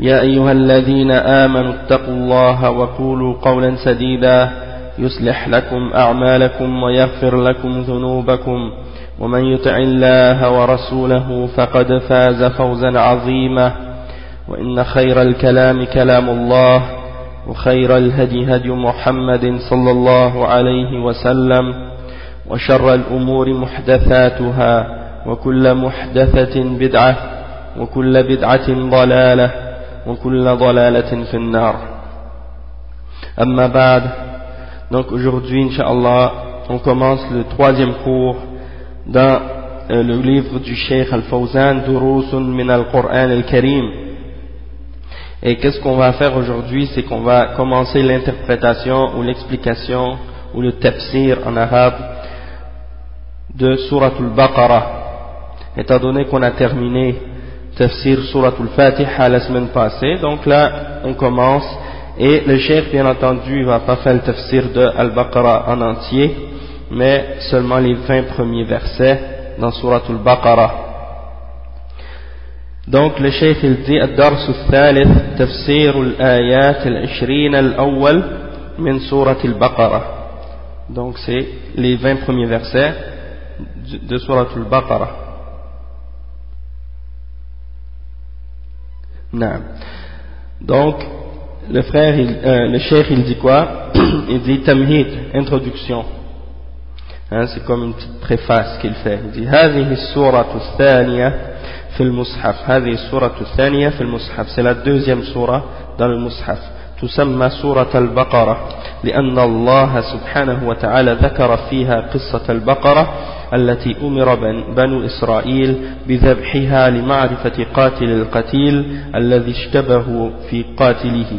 يا أيها الذين آمنوا اتقوا الله وقولوا قولا سديدا يصلح لكم أعمالكم ويغفر لكم ذنوبكم ومن يطع الله ورسوله فقد فاز فوزا عظيما وإن خير الكلام كلام الله وخير الهدي هدي محمد صلى الله عليه وسلم وشر الأمور محدثاتها وكل محدثة بدعة وكل بدعة ضلالة وكل ضلالة في النار أما بعد donc aujourd'hui Inch'Allah on commence le troisième cours dans euh, le livre du Cheikh Al-Fawzan Durusun min al-Qur'an al-Karim et qu'est-ce qu'on va faire aujourd'hui c'est qu'on va commencer l'interprétation ou l'explication ou le tafsir en arabe de Surah Al-Baqarah étant donné qu'on a terminé tafsir Surah Al-Fatiha la semaine passée donc là on commence et le chef bien entendu il va pas faire le tafsir de Al-Baqarah en entier mais seulement les 20 premiers versets dans Surah Al-Baqarah donc le chef il dit الدرس الثالث تفسير الآيات العشرين الأول من سورة البقرة donc c'est les 20 premiers versets de Surah Al-Baqarah Non. Donc, le frère, il, euh, le cheikh, il dit quoi Il dit tamhid, introduction. Hein, c'est comme une petite préface qu'il fait. Il dit هذه السورة الثانية في المصحف هذه السورة الثانية في المصحف c'est la deuxième surah dans le mushaf تسمى سورة البقرة لأن الله سبحانه وتعالى ذكر فيها قصة البقرة التي أمر بنو إسرائيل بذبحها لمعرفة قاتل القتيل الذي اشتبه في قاتله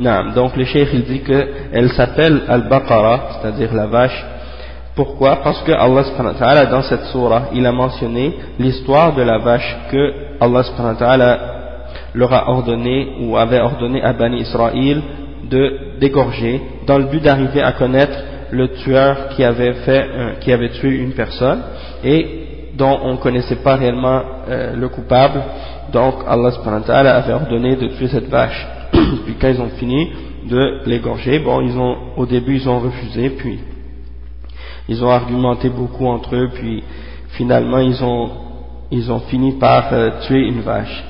نعم donc le cheikh il dit que elle s'appelle Al-Baqarah c'est-à-dire la vache pourquoi parce que Allah subhanahu wa ta'ala dans cette surah il a mentionné l'histoire de la vache que Allah subhanahu wa ta'ala leur a ordonné ou avait ordonné à Bani Israël de dégorger dans le but d'arriver à connaître le tueur qui avait, fait, qui avait tué une personne et dont on ne connaissait pas réellement euh, le coupable. Donc Allah subhanahu wa avait ordonné de tuer cette vache. puis quand ils ont fini de l'égorger, bon, ils ont, au début ils ont refusé, puis ils ont argumenté beaucoup entre eux, puis finalement ils ont, ils ont fini par euh, tuer une vache.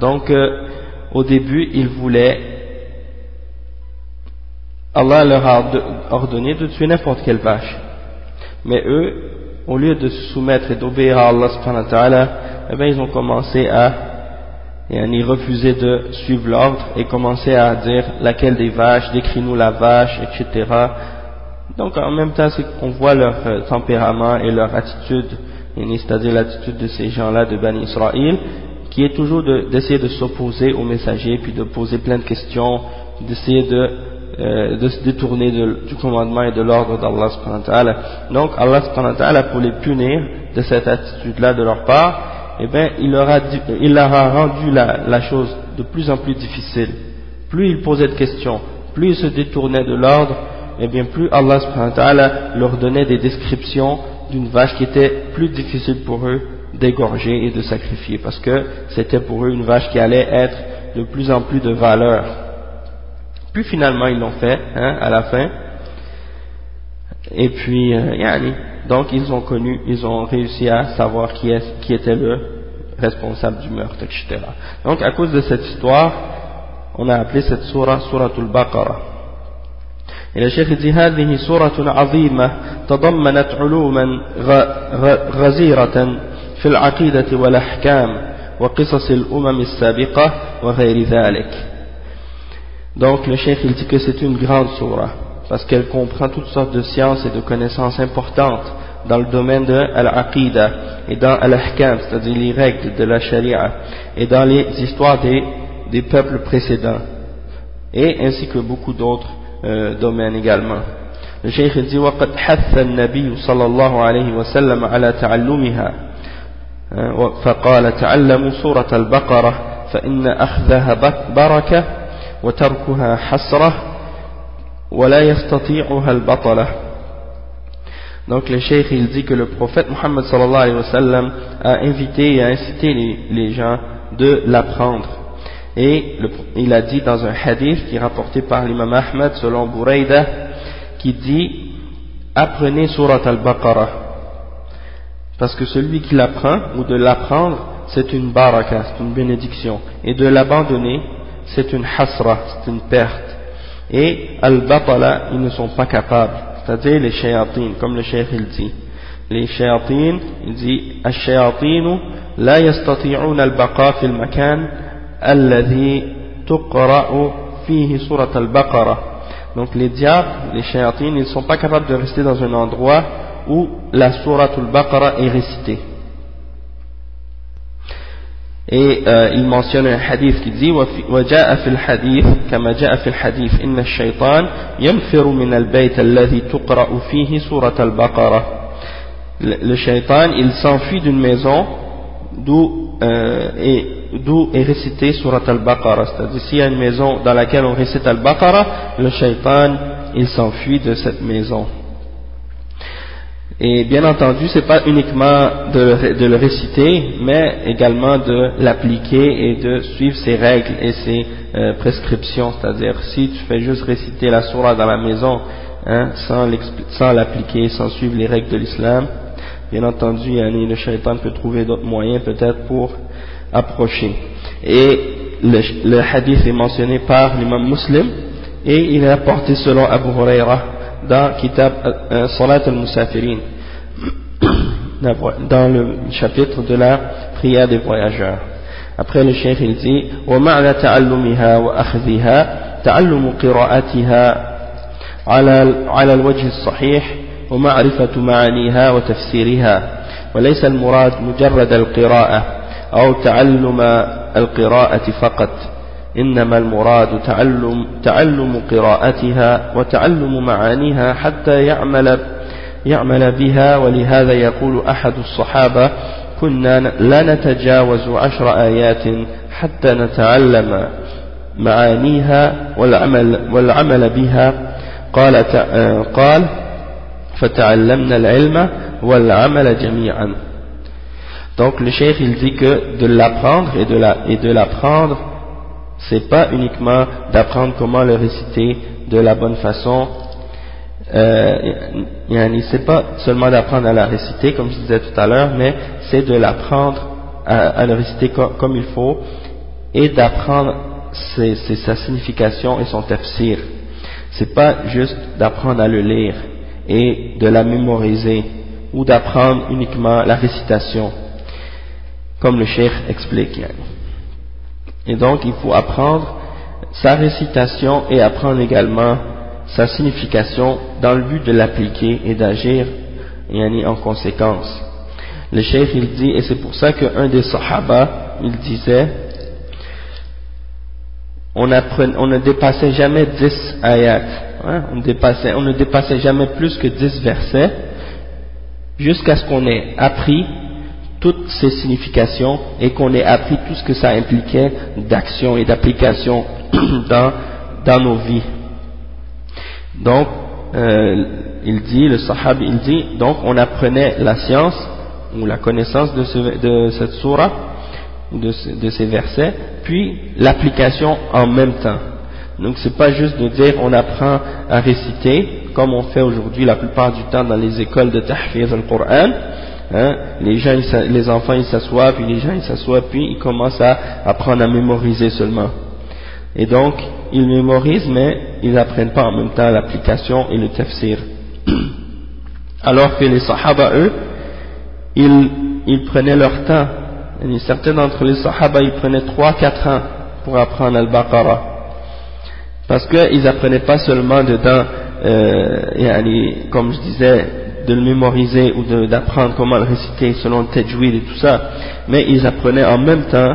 Donc, euh, au début, ils voulaient, Allah leur a ordonné de tuer n'importe quelle vache. Mais eux, au lieu de se soumettre et d'obéir à Allah subhanahu wa ta'ala, eh bien, ils ont commencé à, y refuser de suivre l'ordre et commencer à dire laquelle des vaches, décris-nous la vache, etc. Donc, en même temps, c'est qu'on voit leur euh, tempérament et leur attitude, c'est-à-dire l'attitude de ces gens-là de Bani Israël, qui est toujours d'essayer de, s'opposer au messager, puis de poser plein de questions, d'essayer de, euh, de se détourner du commandement et de l'ordre d'Allah. Donc Allah pour les punir de cette attitude-là de leur part, eh bien, il leur a, rendu la, chose de plus en plus difficile. Plus ils posaient de questions, plus ils se détournaient de l'ordre, eh bien, plus Allah leur donnait des descriptions d'une vache qui était plus difficile pour eux d'égorger et de sacrifier parce que c'était pour eux une vache qui allait être de plus en plus de valeur. Puis finalement ils l'ont fait hein, à la fin. Et puis, euh, yani, donc ils ont connu, ils ont réussi à savoir qui, est, qui était le responsable du meurtre, etc. Donc à cause de cette histoire, on a appelé cette surah Suratul Baqarah. Et le Cheikh dit هذه سورة عظيمة تضمنت علوما غزيرة في العقيدة والأحكام وقصص الأمم السابقة وغير ذلك. Donc le Cheikh il dit que c'est une grande surah parce qu'elle comprend toutes sortes de sciences et de connaissances importantes dans le domaine de al-aqidah et dans al-ahkam, c'est-à-dire les règles de la sharia et dans les histoires des, des peuples précédents et ainsi que beaucoup d'autres euh, domaines également. Le Cheikh dit وقد حث النبي صلى الله عليه وسلم على تعلمها فقال تعلموا سورة البقرة فإن أخذها بركة وتركها حسرة ولا يستطيعها البطلة Donc le cheikh il dit que le prophète Muhammad sallallahu alayhi wa sallam a invité et a incité les, les gens de l'apprendre. Et le, il a dit dans un hadith qui est rapporté par l'imam Ahmad selon Bouraïda qui dit apprenez surat al-Baqarah parce que celui qui l'apprend ou de l'apprendre c'est une baraka, c'est une bénédiction et de l'abandonner c'est une hasra, c'est une perte. Et al-batala, ils ne sont pas capables, c'est-à-dire les shayatines, comme le cheikh il dit. Les shayatines, il dit, al-shayatinu la yastati'un al-baqa fil makan alladhi tuqra'u fihi surat al-baqara. Donc les diables, les shayatines, ils ne sont pas capables de rester dans un endroit où la surat al-baqara est récitée. Et euh, il mentionne un hadith qui dit وجاء في الحديث كما جاء في الحديث إن الشيطان ينفر من البيت الذي تقرأ فيه سورة البقرة le shaitan il s'enfuit d'une maison d'où euh, est, d'où est récité surat al-Baqarah c'est-à-dire s'il y a une maison dans laquelle on récite al-Baqarah le shaitan il s'enfuit de cette maison Et bien entendu, ce n'est pas uniquement de le, réciter, mais également de l'appliquer et de suivre ses règles et ses euh, prescriptions. C'est-à-dire, si tu fais juste réciter la surah dans la maison, hein, sans l'appliquer, sans suivre les règles de l'islam, bien entendu, le shaitan peut trouver d'autres moyens peut-être pour approcher. Et le, hadith est mentionné par l'imam muslim, et il est apporté selon Abu Huraira dans Kitab euh, Salat al-Musafirin, dans le chapitre de la prière des voyageurs. Après le cheikh il dit ومعنى تعلمها وأخذها تعلم قراءتها على على الوجه الصحيح ومعرفة معانيها وتفسيرها وليس المراد مجرد القراءة أو تعلم القراءة فقط إنما المراد تعلم, تعلم قراءتها وتعلم معانيها حتى يعمل, يعمل بها ولهذا يقول أحد الصحابة كنا لا نتجاوز عشر آيات حتى نتعلم معانيها والعمل, والعمل بها قال, قال فتعلمنا العلم والعمل جميعا Donc le cheikh il dit que de l'apprendre et de l'apprendre la, c'est pas uniquement d'apprendre comment le réciter de la bonne façon, euh, c'est pas seulement d'apprendre à la réciter comme je disais tout à l'heure, mais c'est de l'apprendre à, le réciter comme il faut et d'apprendre sa signification et son tafsir. C'est pas juste d'apprendre à le lire et de la mémoriser ou d'apprendre uniquement la récitation, comme le cheikh explique. Et donc il faut apprendre sa récitation et apprendre également sa signification dans le but de l'appliquer et d'agir en conséquence. Le cheikh il dit, et c'est pour ça qu'un des sahaba, il disait, on, ne dépassait jamais 10 ayats, hein, on, ne dépassait jamais plus que 10 versets, jusqu'à ce qu'on ait appris toutes ces significations et qu'on ait appris tout ce que ça impliquait d'action et d'application dans nos vies. Donc, euh, il dit, le sahab, il dit, donc on apprenait la science ou la connaissance de, ce, de cette surah, de, de ces versets, puis l'application en même temps. Donc c'est pas juste de dire on apprend à réciter, comme on fait aujourd'hui la plupart du temps dans les écoles de tahfiz al-Qur'an, Hein, les, gens, les enfants ils s'assoient, puis les gens ils s'assoient, puis ils commencent à apprendre à mémoriser seulement. Et donc, ils mémorisent, mais ils n'apprennent pas en même temps l'application et le tafsir. Alors que les sahaba, eux, ils, ils prenaient leur temps. Et certains d'entre les sahaba, ils prenaient 3-4 ans pour apprendre Al-Baqarah. Parce qu'ils n'apprenaient pas seulement dedans, euh, comme je disais, de le mémoriser ou d'apprendre comment le réciter selon le tajwid et tout ça, mais ils apprenaient en même temps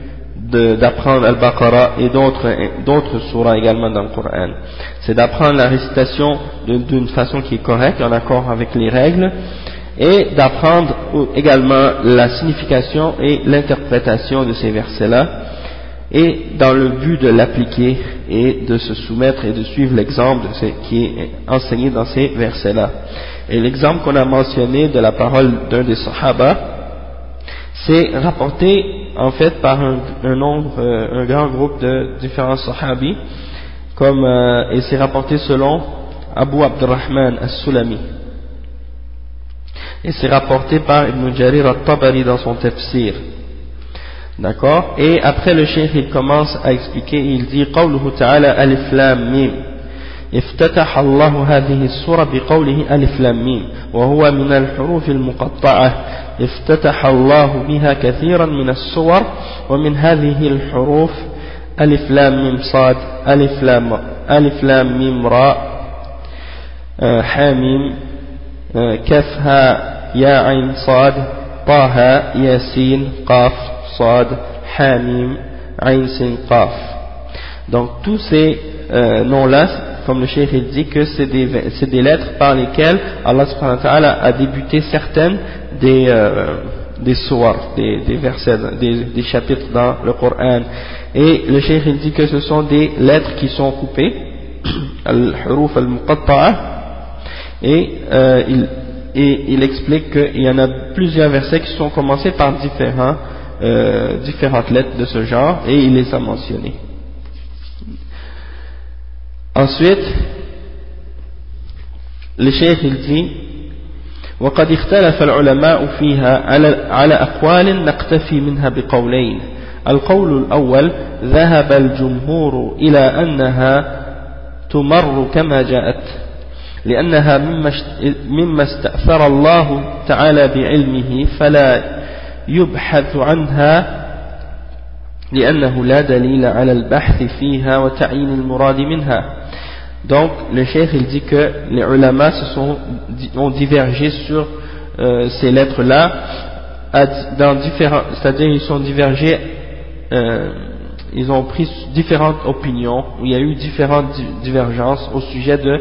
d'apprendre Al-Baqarah et d'autres surahs également dans le Coran. C'est d'apprendre la récitation d'une façon qui est correcte, en accord avec les règles, et d'apprendre également la signification et l'interprétation de ces versets-là, et dans le but de l'appliquer et de se soumettre et de suivre l'exemple qui est enseigné dans ces versets-là. Et l'exemple qu'on a mentionné de la parole d'un des Sahaba, c'est rapporté en fait par euh, un, grand groupe de différents sahabis, comme, euh, et c'est rapporté selon Abu Abdurrahman al-Sulami. Et c'est rapporté par Ibn Jarir al-Tabari dans son tafsir. D'accord? Et après le chef il commence à expliquer, il dit « alif » افتتح الله هذه السورة بقوله ألف لام ميم وهو من الحروف المقطعة. افتتح الله بها كثيرا من السور ومن هذه الحروف ألف لام ميم صاد ألف لام ألف لام ميم راء حاميم كفها يا عين صاد طه ياسين قاف صاد حاميم عين سين قاف. Donc tous ces euh, noms-là comme le cheikh dit que c'est des, lettres par lesquelles Allah subhanahu wa ta'ala a débuté certaines des, euh, des versets, des, chapitres dans le Coran. Et le cheikh dit que ce sont des lettres qui sont coupées, al-huruf al-muqatta'a, et, euh, il, et il explique qu'il y en a plusieurs versets qui sont commencés par euh, différentes lettres de ce genre, et il les a mentionnés. Ensuite, le cheikh il dit وقد اختلف العلماء فيها على, أقوال نقتفي منها بقولين. القول الأول ذهب الجمهور إلى أنها تمر كما جاءت لأنها مما استأثر الله تعالى بعلمه فلا يبحث عنها لأنه لا دليل على البحث فيها وتعيين المراد منها. Donc, le cheikh, il dit que les ulama ont divergé sur euh, ces lettres-là, c'est-à-dire ils sont divergés, euh, ils ont pris différentes opinions, il y a eu différentes divergences au sujet de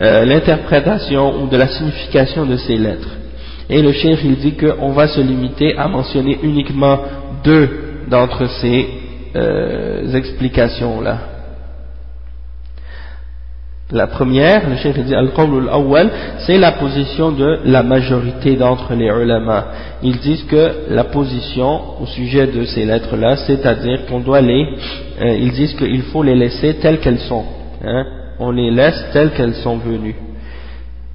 euh, l'interprétation ou de la signification de ces lettres. Et le cheikh, il dit qu'on va se limiter à mentionner uniquement deux d'entre ces explications-là. La première, le cheikh dit al-qawl al-awwal, c'est la position de la majorité d'entre les ulama. Ils disent que la position au sujet de ces lettres-là, c'est-à-dire qu'on doit les, euh, ils disent qu'il faut les laisser telles qu'elles sont. Hein. on les laisse telles qu'elles sont venues,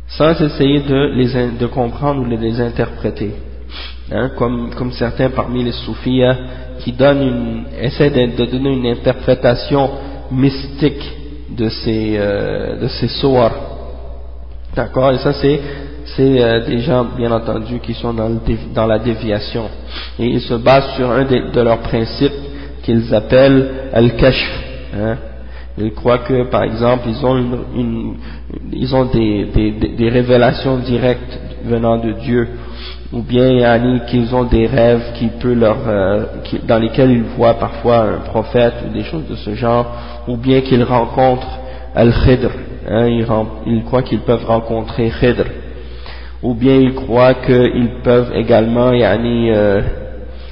sans essayer de les de comprendre ou de les interpréter. Hein, comme, comme certains parmi les soufis qui donnent une, essaient de donner une interprétation mystique de ces, euh, de ces D'accord? Et ça, c'est euh, des gens, bien entendu, qui sont dans, le, dans, la déviation. Et ils se basent sur un de, de leurs principes qu'ils appellent al-kashf. Hein? Ils croient que, par exemple, ils ont, une, ils ont des, des, des, révélations directes venant de Dieu, ou bien qu'ils ont des rêves qui peut leur, euh, dans lesquels ils voient parfois un prophète ou des choses de ce genre, ou bien qu'ils rencontrent Al-Khidr, hein, ils, croient qu'ils peuvent rencontrer Khidr, ou bien ils croient qu'ils peuvent également yani, euh,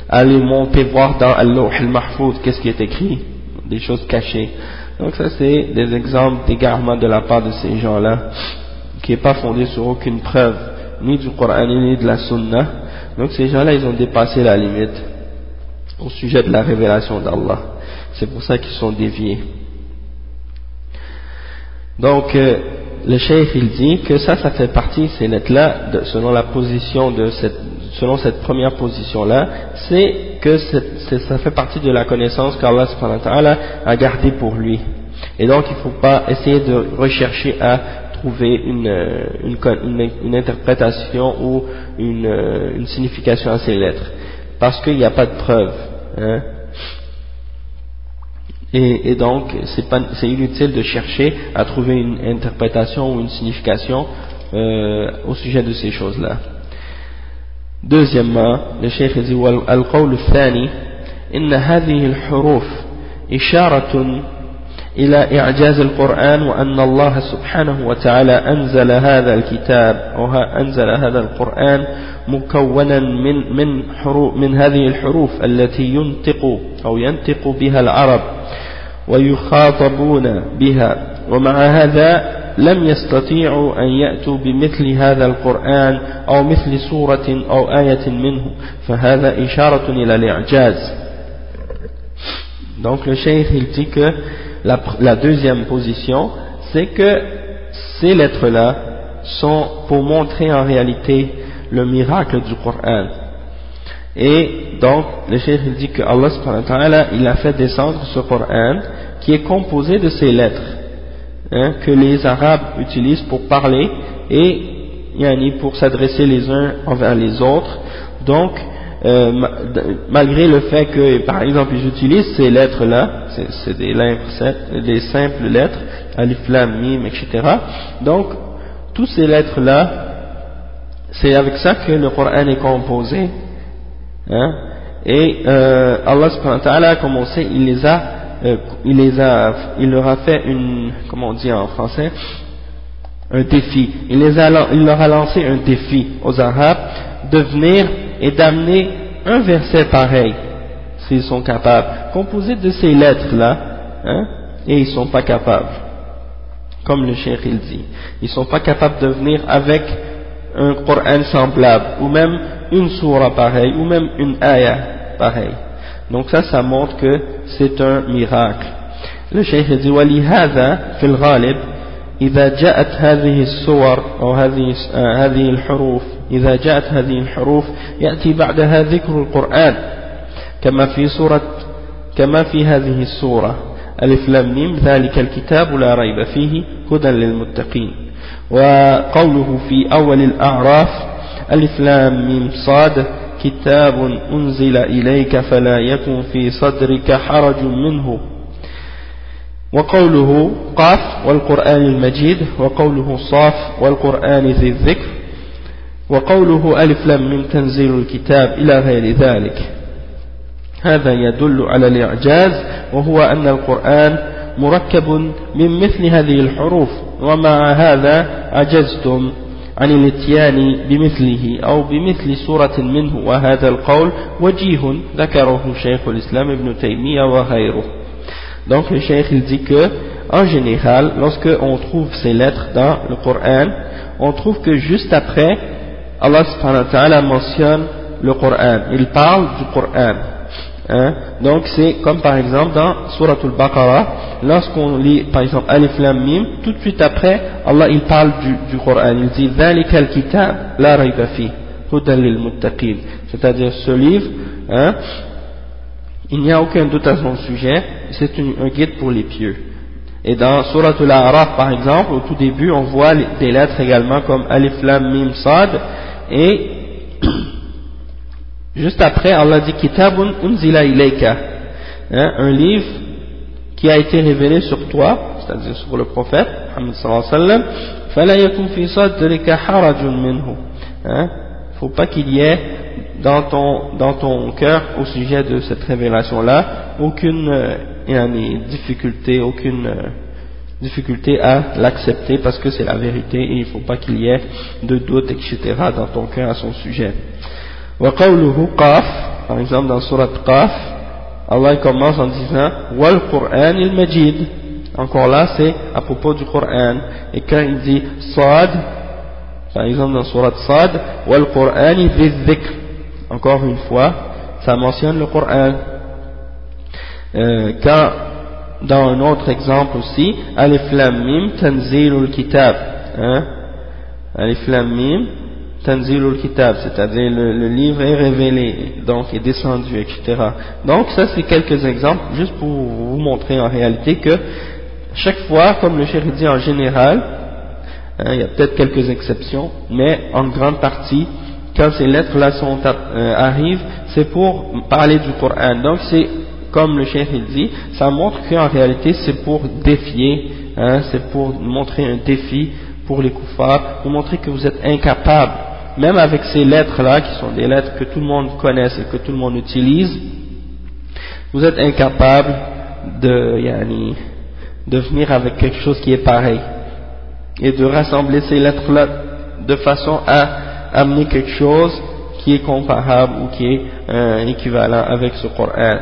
aller monter voir dans Al-Lawh al-Mahfouz qu'est-ce qui est écrit, des choses cachées. Donc ça c'est des exemples d'égarement de la part de ces gens-là, qui n'est pas fondé sur aucune preuve, ni du Coran ni de la Sunna. Donc ces gens-là, ils ont dépassé la limite au sujet de la révélation d'Allah. C'est pour ça qu'ils sont déviés. Donc, euh, le cheikh il dit que ça, ça fait partie, ces lettres-là, selon la position de cette, selon cette première position-là, c'est que ça fait partie de la connaissance qu'Allah a gardée pour lui. Et donc, il ne faut pas essayer de rechercher à trouver une, euh, une, une, interprétation ou euh, une, signification à ces lettres, parce qu'il n'y a pas de preuve. Hein. Et, et, donc, c'est inutile de chercher à trouver une interprétation ou une signification euh, au sujet de ces choses-là. Deuxièmement, le Cheikh dit « Al-Qawl al-Thani, inna hadhihi al-huruf » إلى إعجاز القرآن وأن الله سبحانه وتعالى أنزل هذا الكتاب أو أنزل هذا القرآن مكونا من من حروف من هذه الحروف التي ينطق أو ينطق بها العرب ويخاطبون بها ومع هذا لم يستطيعوا أن يأتوا بمثل هذا القرآن أو مثل سورة أو آية منه فهذا إشارة إلى الإعجاز. Donc le cheikh il dit que la, deuxième position c'est que ces lettres-là sont pour montrer en réalité le miracle du Coran. Et donc, le cheikh dit que Allah il a fait descendre ce Coran qui est composé de ces lettres hein, que les Arabes utilisent pour parler et yani, pour s'adresser les uns envers les autres. Donc, euh, malgré le fait que, par exemple, ils utilisent ces lettres-là, c'est des, simples lettres, alif, lam, mim, etc. Donc, toutes ces lettres-là, c'est avec ça que le Coran est composé. Hein, et euh, Allah subhanahu comme on sait, il les a, euh, il les a, il leur a fait une, comment on dit en français, un défi. Il leur a lancé un défi aux Arabes de venir et d'amener un verset pareil, s'ils sont capables, composé de ces lettres-là, hein, et ils sont pas capables. Comme le cheikh il dit, ils sont pas capables de venir avec un Coran semblable, ou même une surah pareille, ou même une ayah pareille. Donc ça, ça montre que c'est un miracle. Le cheikh dit, ولهذا في الغالب إذا جاءت هذه الصور أو هذه هذه الحروف إذا جاءت هذه الحروف يأتي بعدها ذكر القرآن كما في سورة كما في هذه السورة. ألف لام ميم ذلك الكتاب لا ريب فيه هدى للمتقين. وقوله في أول الأعراف ألف لام ميم صاد كتاب أنزل إليك فلا يكن في صدرك حرج منه. وقوله قاف والقرآن المجيد وقوله صاف والقرآن ذي الذكر وقوله ألف لم من تنزيل الكتاب إلى غير ذلك. هذا يدل على الإعجاز وهو أن القرآن مركب من مثل هذه الحروف ومع هذا عجزتم عن الاتيان بمثله أو بمثل سورة منه وهذا القول وجيه ذكره شيخ الإسلام ابن تيمية وغيره. Donc le cheikh il dit que, en général, lorsque on trouve ces lettres dans le Coran, on trouve que juste après, Allah subhanahu wa ta'ala mentionne le Coran, il parle du Coran. Hein. Donc c'est comme par exemple dans Surah Al-Baqarah, lorsqu'on lit par exemple Alif Lam Mim, tout de suite après, Allah il parle du, du Coran, il dit « la fi, » c'est-à-dire ce livre, hein, il n'y a aucun doute à son sujet, c'est un guide pour les pieux. Et dans Surah Al-A'raf par exemple, au tout début, on voit des lettres également comme Alif Lam Mim Sad et juste après Allah dit Kitabun Unzila Ilayka, hein, un livre qui a été révélé sur toi, c'est-à-dire sur le prophète Muhammad sallallahu alayhi wa sallam, fi minhu. Hein, faut pas qu'il y ait dans ton, dans ton cœur au sujet de cette révélation-là aucune euh, difficulté, aucune euh, difficulté à l'accepter parce que c'est la vérité et il ne faut pas qu'il y ait de doute, etc. dans ton cœur à son sujet. par exemple dans surat Qaf, Allah commence en disant il Majid, encore là c'est à propos du Coran et quand il dit Sad par exemple dans Surat wal Qur'an dhikr encore une fois ça mentionne le Coran euh, quand dans un autre exemple aussi Alif Lam Mim Tanzilul Kitab hein? Alif Lam Mim Tanzilul Kitab, c'est-à-dire le, livre est révélé, donc est descendu, etc. Donc ça c'est quelques exemples, juste pour vous montrer en réalité que chaque fois, comme le chéri dit en général, hein, il y a peut-être quelques exceptions, mais en grande partie, quand ces lettres-là euh, arrivent, c'est pour parler du Coran. Donc c'est comme le chéri dit, ça montre qu'en réalité c'est pour défier, hein, c'est pour montrer un défi pour les koufars, pour montrer que vous êtes incapables même avec ces lettres-là, qui sont des lettres que tout le monde connaît et que tout le monde utilise, vous êtes incapable de, yani, de venir avec quelque chose qui est pareil et de rassembler ces lettres-là de façon à amener quelque chose qui est comparable ou qui est euh, équivalent avec ce Coran.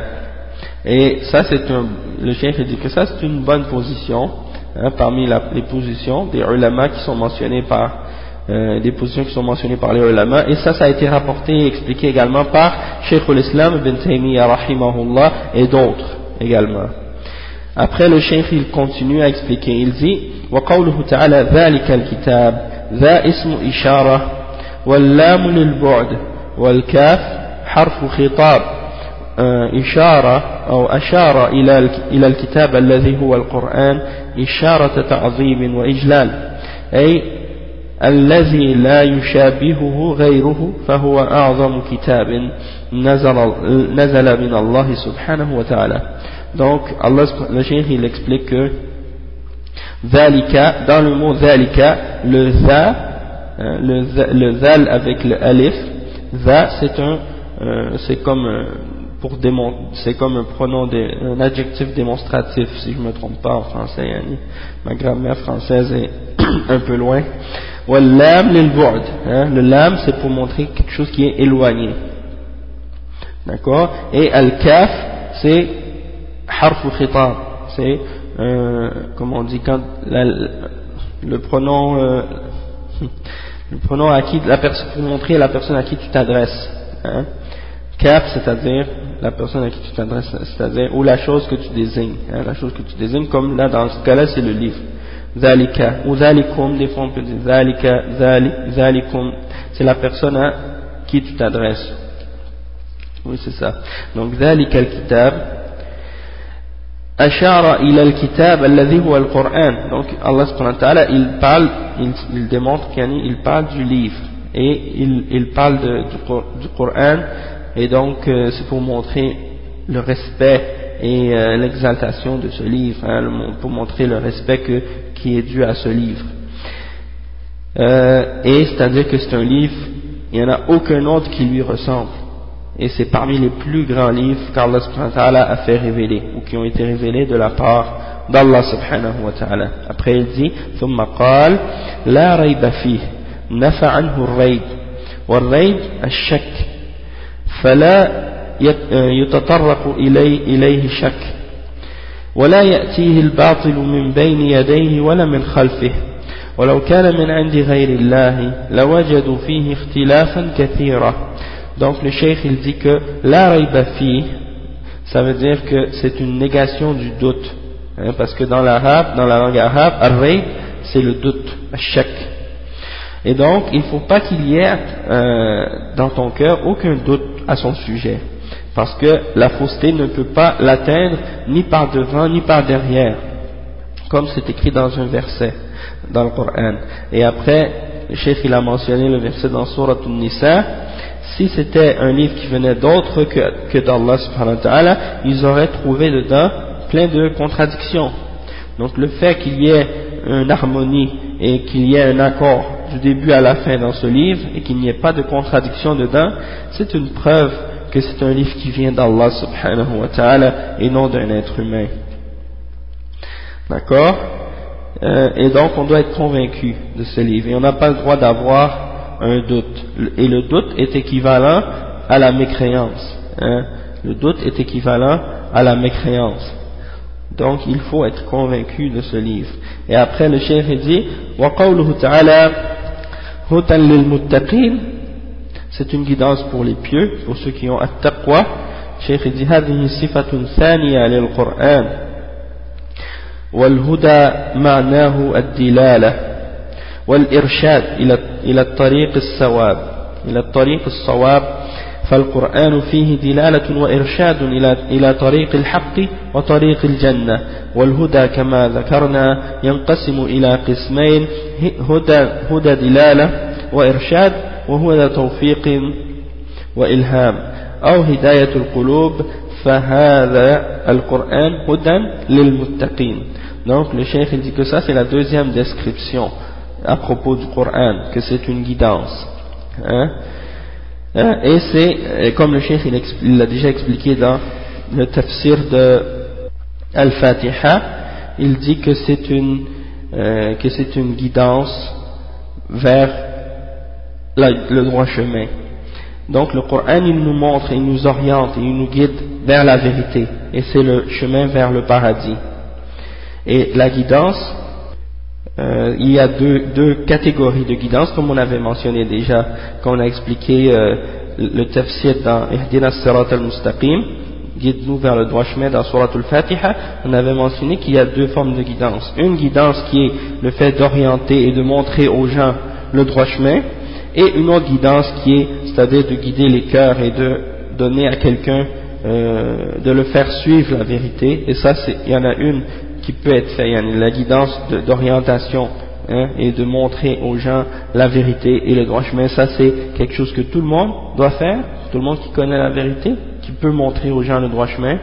Et ça, c'est un, le chef dit que ça, c'est une bonne position hein, parmi les positions des ulama qui sont mentionnés par euh, des positions qui sont mentionnées par les ulama et ça ça a été rapporté et expliqué également par Sheikh al-Islam ibn Taymiyyah rahimahullah et d'autres également après le Sheikh il continue à expliquer il dit وقوله تعالى ذلك الكتاب ذا اسم إشارة واللام للبعد والكاف حرف خطاب إشارة أو أشار إلى الكتاب الذي هو القرآن إشارة تعظيم وإجلال أي الذي لا يشابهه غيره فهو أعظم كتاب نزل, نزل من الله سبحانه وتعالى. Donc Allah, le cheikh il explique que ذلك dans le mot ذلك le za le, le zal avec le alif za c'est un euh, c'est comme pour c'est comme un pronom un adjectif démonstratif si je me trompe pas en français ma grammaire française est un peu loin. Hein, le lam c'est pour montrer quelque chose qui est éloigné. D'accord? Et al-kaf c'est harfu khitab. C'est euh, comment on dit quand le pronom le pronom à qui la personne pour montrer la personne à qui tu t'adresses hein. kaf c'est-à-dire la personne à qui tu t'adresses c'est-à-dire ou la chose que tu désignes hein, la chose que tu désignes comme là dans ce cas-là c'est le livre Zalika ou Zalikum, des fois on peut dire Zalika, Zalikum, c'est la personne à qui tu t'adresses. Oui, c'est ça. Donc, Zalika al-kitab, Huwa al-Qur'an. Donc, Allah subhanahu wa ta'ala, il parle, il, démontre qu'il parle du livre et il, parle du, Coran et donc euh, c'est pour montrer le respect et euh, l'exaltation de ce livre, hein, pour montrer le respect qui est dû à ce livre. Euh, et c'est-à-dire que c'est un livre, il n'y en a aucun autre qui lui ressemble Et c'est parmi les plus grands livres qu'Allah subhanahu a fait révéler, ou qui ont été révélés de la part d'Allah subhanahu wa ta'ala. Après il dit, ثم قال لا ريب فيه نفى عنه الريب والريب الشك فلا يتطرق إليه شك ولا يأتيه الباطل من بين يديه ولا من خلفه ولو كان من عند غير الله لوجدوا فيه اختلافا كثيرا donc le cheikh il dit que la rayba fi ça veut dire que c'est une négation du doute hein, parce que dans l'arabe dans la langue arabe ar-rayb c'est le doute chak et donc il ne faut pas qu'il y ait euh, dans ton cœur aucun doute à son sujet parce que la fausseté ne peut pas l'atteindre ni par devant ni par derrière, comme c'est écrit dans un verset dans le Coran. Et après, le chef il a mentionné le verset dans Surah An-Nisa, si c'était un livre qui venait d'autre que, que d'Allah subhanahu wa ta'ala, ils auraient trouvé dedans plein de contradictions. Donc le fait qu'il y ait une harmonie et qu'il y ait un accord du début à la fin dans ce livre et qu'il n'y ait pas de contradiction dedans, c'est une preuve que c'est un livre qui vient d'Allah subhanahu wa ta'ala et non d'un être humain. D'accord? Euh, Et donc on doit être convaincu de ce livre et on n'a pas le droit d'avoir un doute. Et le doute est équivalent à la mécréance. Hein. Le doute est équivalent à la mécréance. Donc il faut être convaincu de ce livre. Et après le chef dit وقوله تعالى هدى للمتقين c'est une guidance pour les pieux, pour ceux qui ont التقوى الشيخ dit هذه صفة ثانية للقرآن والهدى معناه الدلالة والإرشاد إلى الطريق الصواب إلى الطريق الصواب. فالقرآن فيه دلالة وإرشاد إلى إلى طريق الحق وطريق الجنة. والهدى كما ذكرنا ينقسم إلى قسمين هدى هدى دلالة وإرشاد وهدى توفيق وإلهام. أو هداية القلوب فهذا القرآن هدى للمتقين. Donc le cheikh dit que ça c'est la deuxième description. À propos du Coran, que c'est une guidance. Hein? Hein? Et c'est, comme le cheikh il l'a déjà expliqué dans le tafsir de Al-Fatiha, il dit que c'est une, euh, une guidance vers le droit chemin. Donc le Coran il nous montre, il nous oriente, il nous guide vers la vérité, et c'est le chemin vers le paradis. Et la guidance, euh, il y a deux, deux, catégories de guidance, comme on avait mentionné déjà, quand on a expliqué euh, le tafsir dans Ihdina Sirat al-Mustaqim, guide-nous vers le droit chemin dans Surat al-Fatiha, on avait mentionné qu'il y a deux formes de guidance. Une guidance qui est le fait d'orienter et de montrer aux gens le droit chemin, et une autre guidance qui est, c'est-à-dire de guider les cœurs et de donner à quelqu'un, euh, de le faire suivre la vérité, et ça, il y en a une qui peut être fait, la guidance d'orientation hein, et de montrer aux gens la vérité et le droit chemin, ça c'est quelque chose que tout le monde doit faire, tout le monde qui connaît la vérité, qui peut montrer aux gens le droit chemin,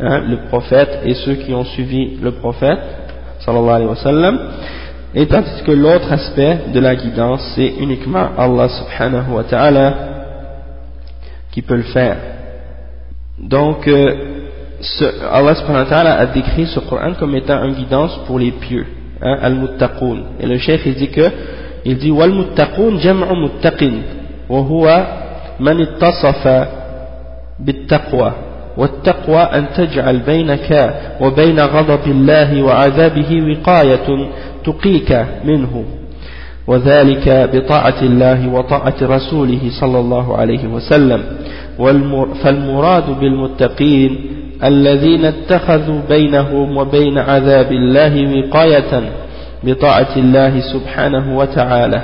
hein, le prophète et ceux qui ont suivi le prophète, sallallahu alayhi wa sallam, et tandis que l'autre aspect de la guidance, c'est uniquement Allah subhanahu wa ta'ala qui peut le faire. Donc, euh, ce, Allah subhanahu wa ta'ala a décrit ce Coran comme étant une guidance pour les pieux, hein, al-muttaqoun. Et le chef il dit que, il dit wal-muttaqoun jam'u muttaqin, wa huwa man ittasafa bit-taqwa. والتقوى أن تجعل بينك وبين غضب الله وعذابه وقاية تقيك منه وذلك بطاعة الله وطاعة رسوله صلى الله عليه وسلم فالمراد بالمتقين الذين اتخذوا بينهم وبين عذاب الله وقاية بطاعة الله سبحانه وتعالى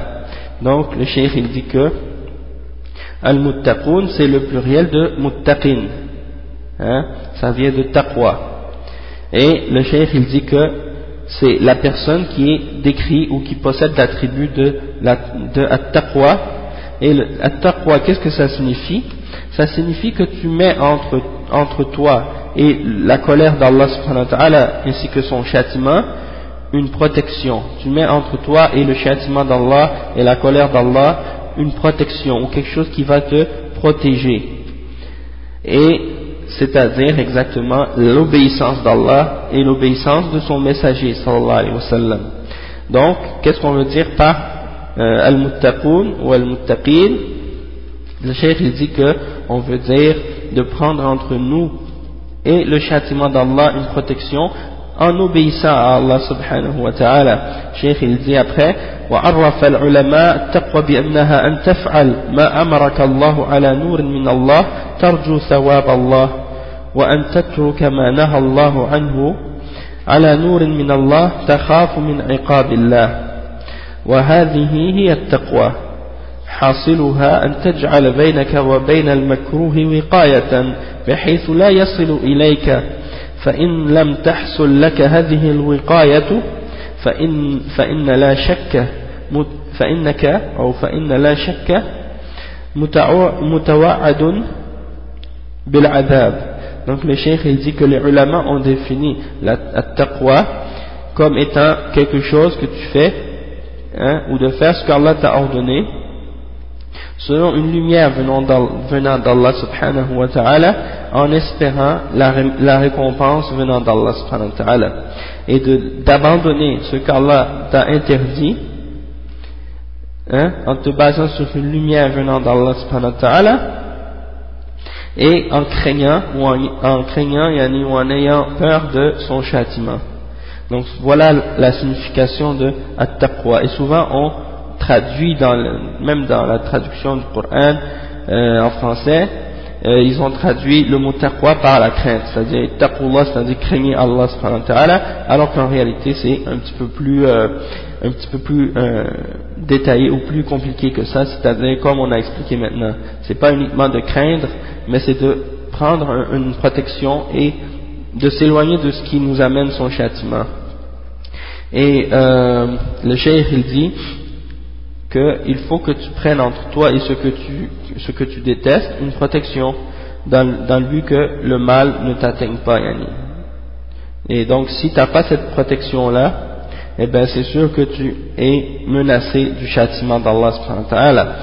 donc le cheikh il dit que al-muttaqun c'est le pluriel de muttaqin hein, ça vient de taqwa et le cheikh il dit que c'est la personne qui est décrit ou qui possède l'attribut de, la, de at-taqwa et le at-taqwa qu'est-ce que ça signifie Ça signifie que tu mets entre, entre toi et la colère d'Allah subhanahu wa ta'ala ainsi que son châtiment une protection. Tu mets entre toi et le châtiment d'Allah et la colère d'Allah une protection ou quelque chose qui va te protéger. Et c'est-à-dire exactement l'obéissance d'Allah et l'obéissance de son messager sallallahu alayhi wa sallam. Donc, qu'est-ce qu'on veut dire par euh, al-muttaqun ou al-muttaqin? Le cheikh il dit que on veut dire de prendre entre nous et le châtiment d'Allah une protection en obéissant à Allah subhanahu wa ta'ala. Cheikh il dit après وعرف العلماء التقوى بأنها أن تفعل ما أمرك الله على نور من الله ترجو ثواب الله وأن تترك ما نهى الله عنه على نور من الله تخاف من عقاب الله وهذه هي التقوى حاصلها أن تجعل بينك وبين المكروه وقاية بحيث لا يصل إليك فإن لم تحصل لك هذه الوقاية فإن, فإن لا شك فإنك أو فإن لا شك متوعد بالعذاب Donc le cheikh il dit que les ulama ont défini la, taqwa comme étant quelque chose que tu fais hein, ou de faire ce qu'Allah t'a ordonné selon une lumière venant d'Allah subhanahu wa ta'ala en espérant la, récompense venant d'Allah subhanahu wa ta'ala et d'abandonner ce qu'Allah t'a interdit hein, en te basant sur une lumière venant d'Allah subhanahu wa ta'ala et en craignant ou en, craignant ou en ayant peur de son châtiment. Donc voilà la signification de at-taqwa et souvent on traduit dans même dans la traduction du Coran euh, en français euh, ils ont traduit le mot taqwa par la crainte, c'est-à-dire taqullah, c'est-à-dire craigner Allah alors qu'en réalité c'est un petit peu plus, euh, un petit peu plus euh, détaillé ou plus compliqué que ça, c'est-à-dire comme on a expliqué maintenant, c'est pas uniquement de craindre, mais c'est de prendre une protection et de s'éloigner de ce qui nous amène son châtiment. Et le cheikh il dit qu'il faut que tu prennes entre toi et ce que tu, ce que tu détestes une protection dans, dans le but que le mal ne t'atteigne pas, Yanni. Et donc, si tu n'as pas cette protection-là, eh bien, c'est sûr que tu es menacé du châtiment d'Allah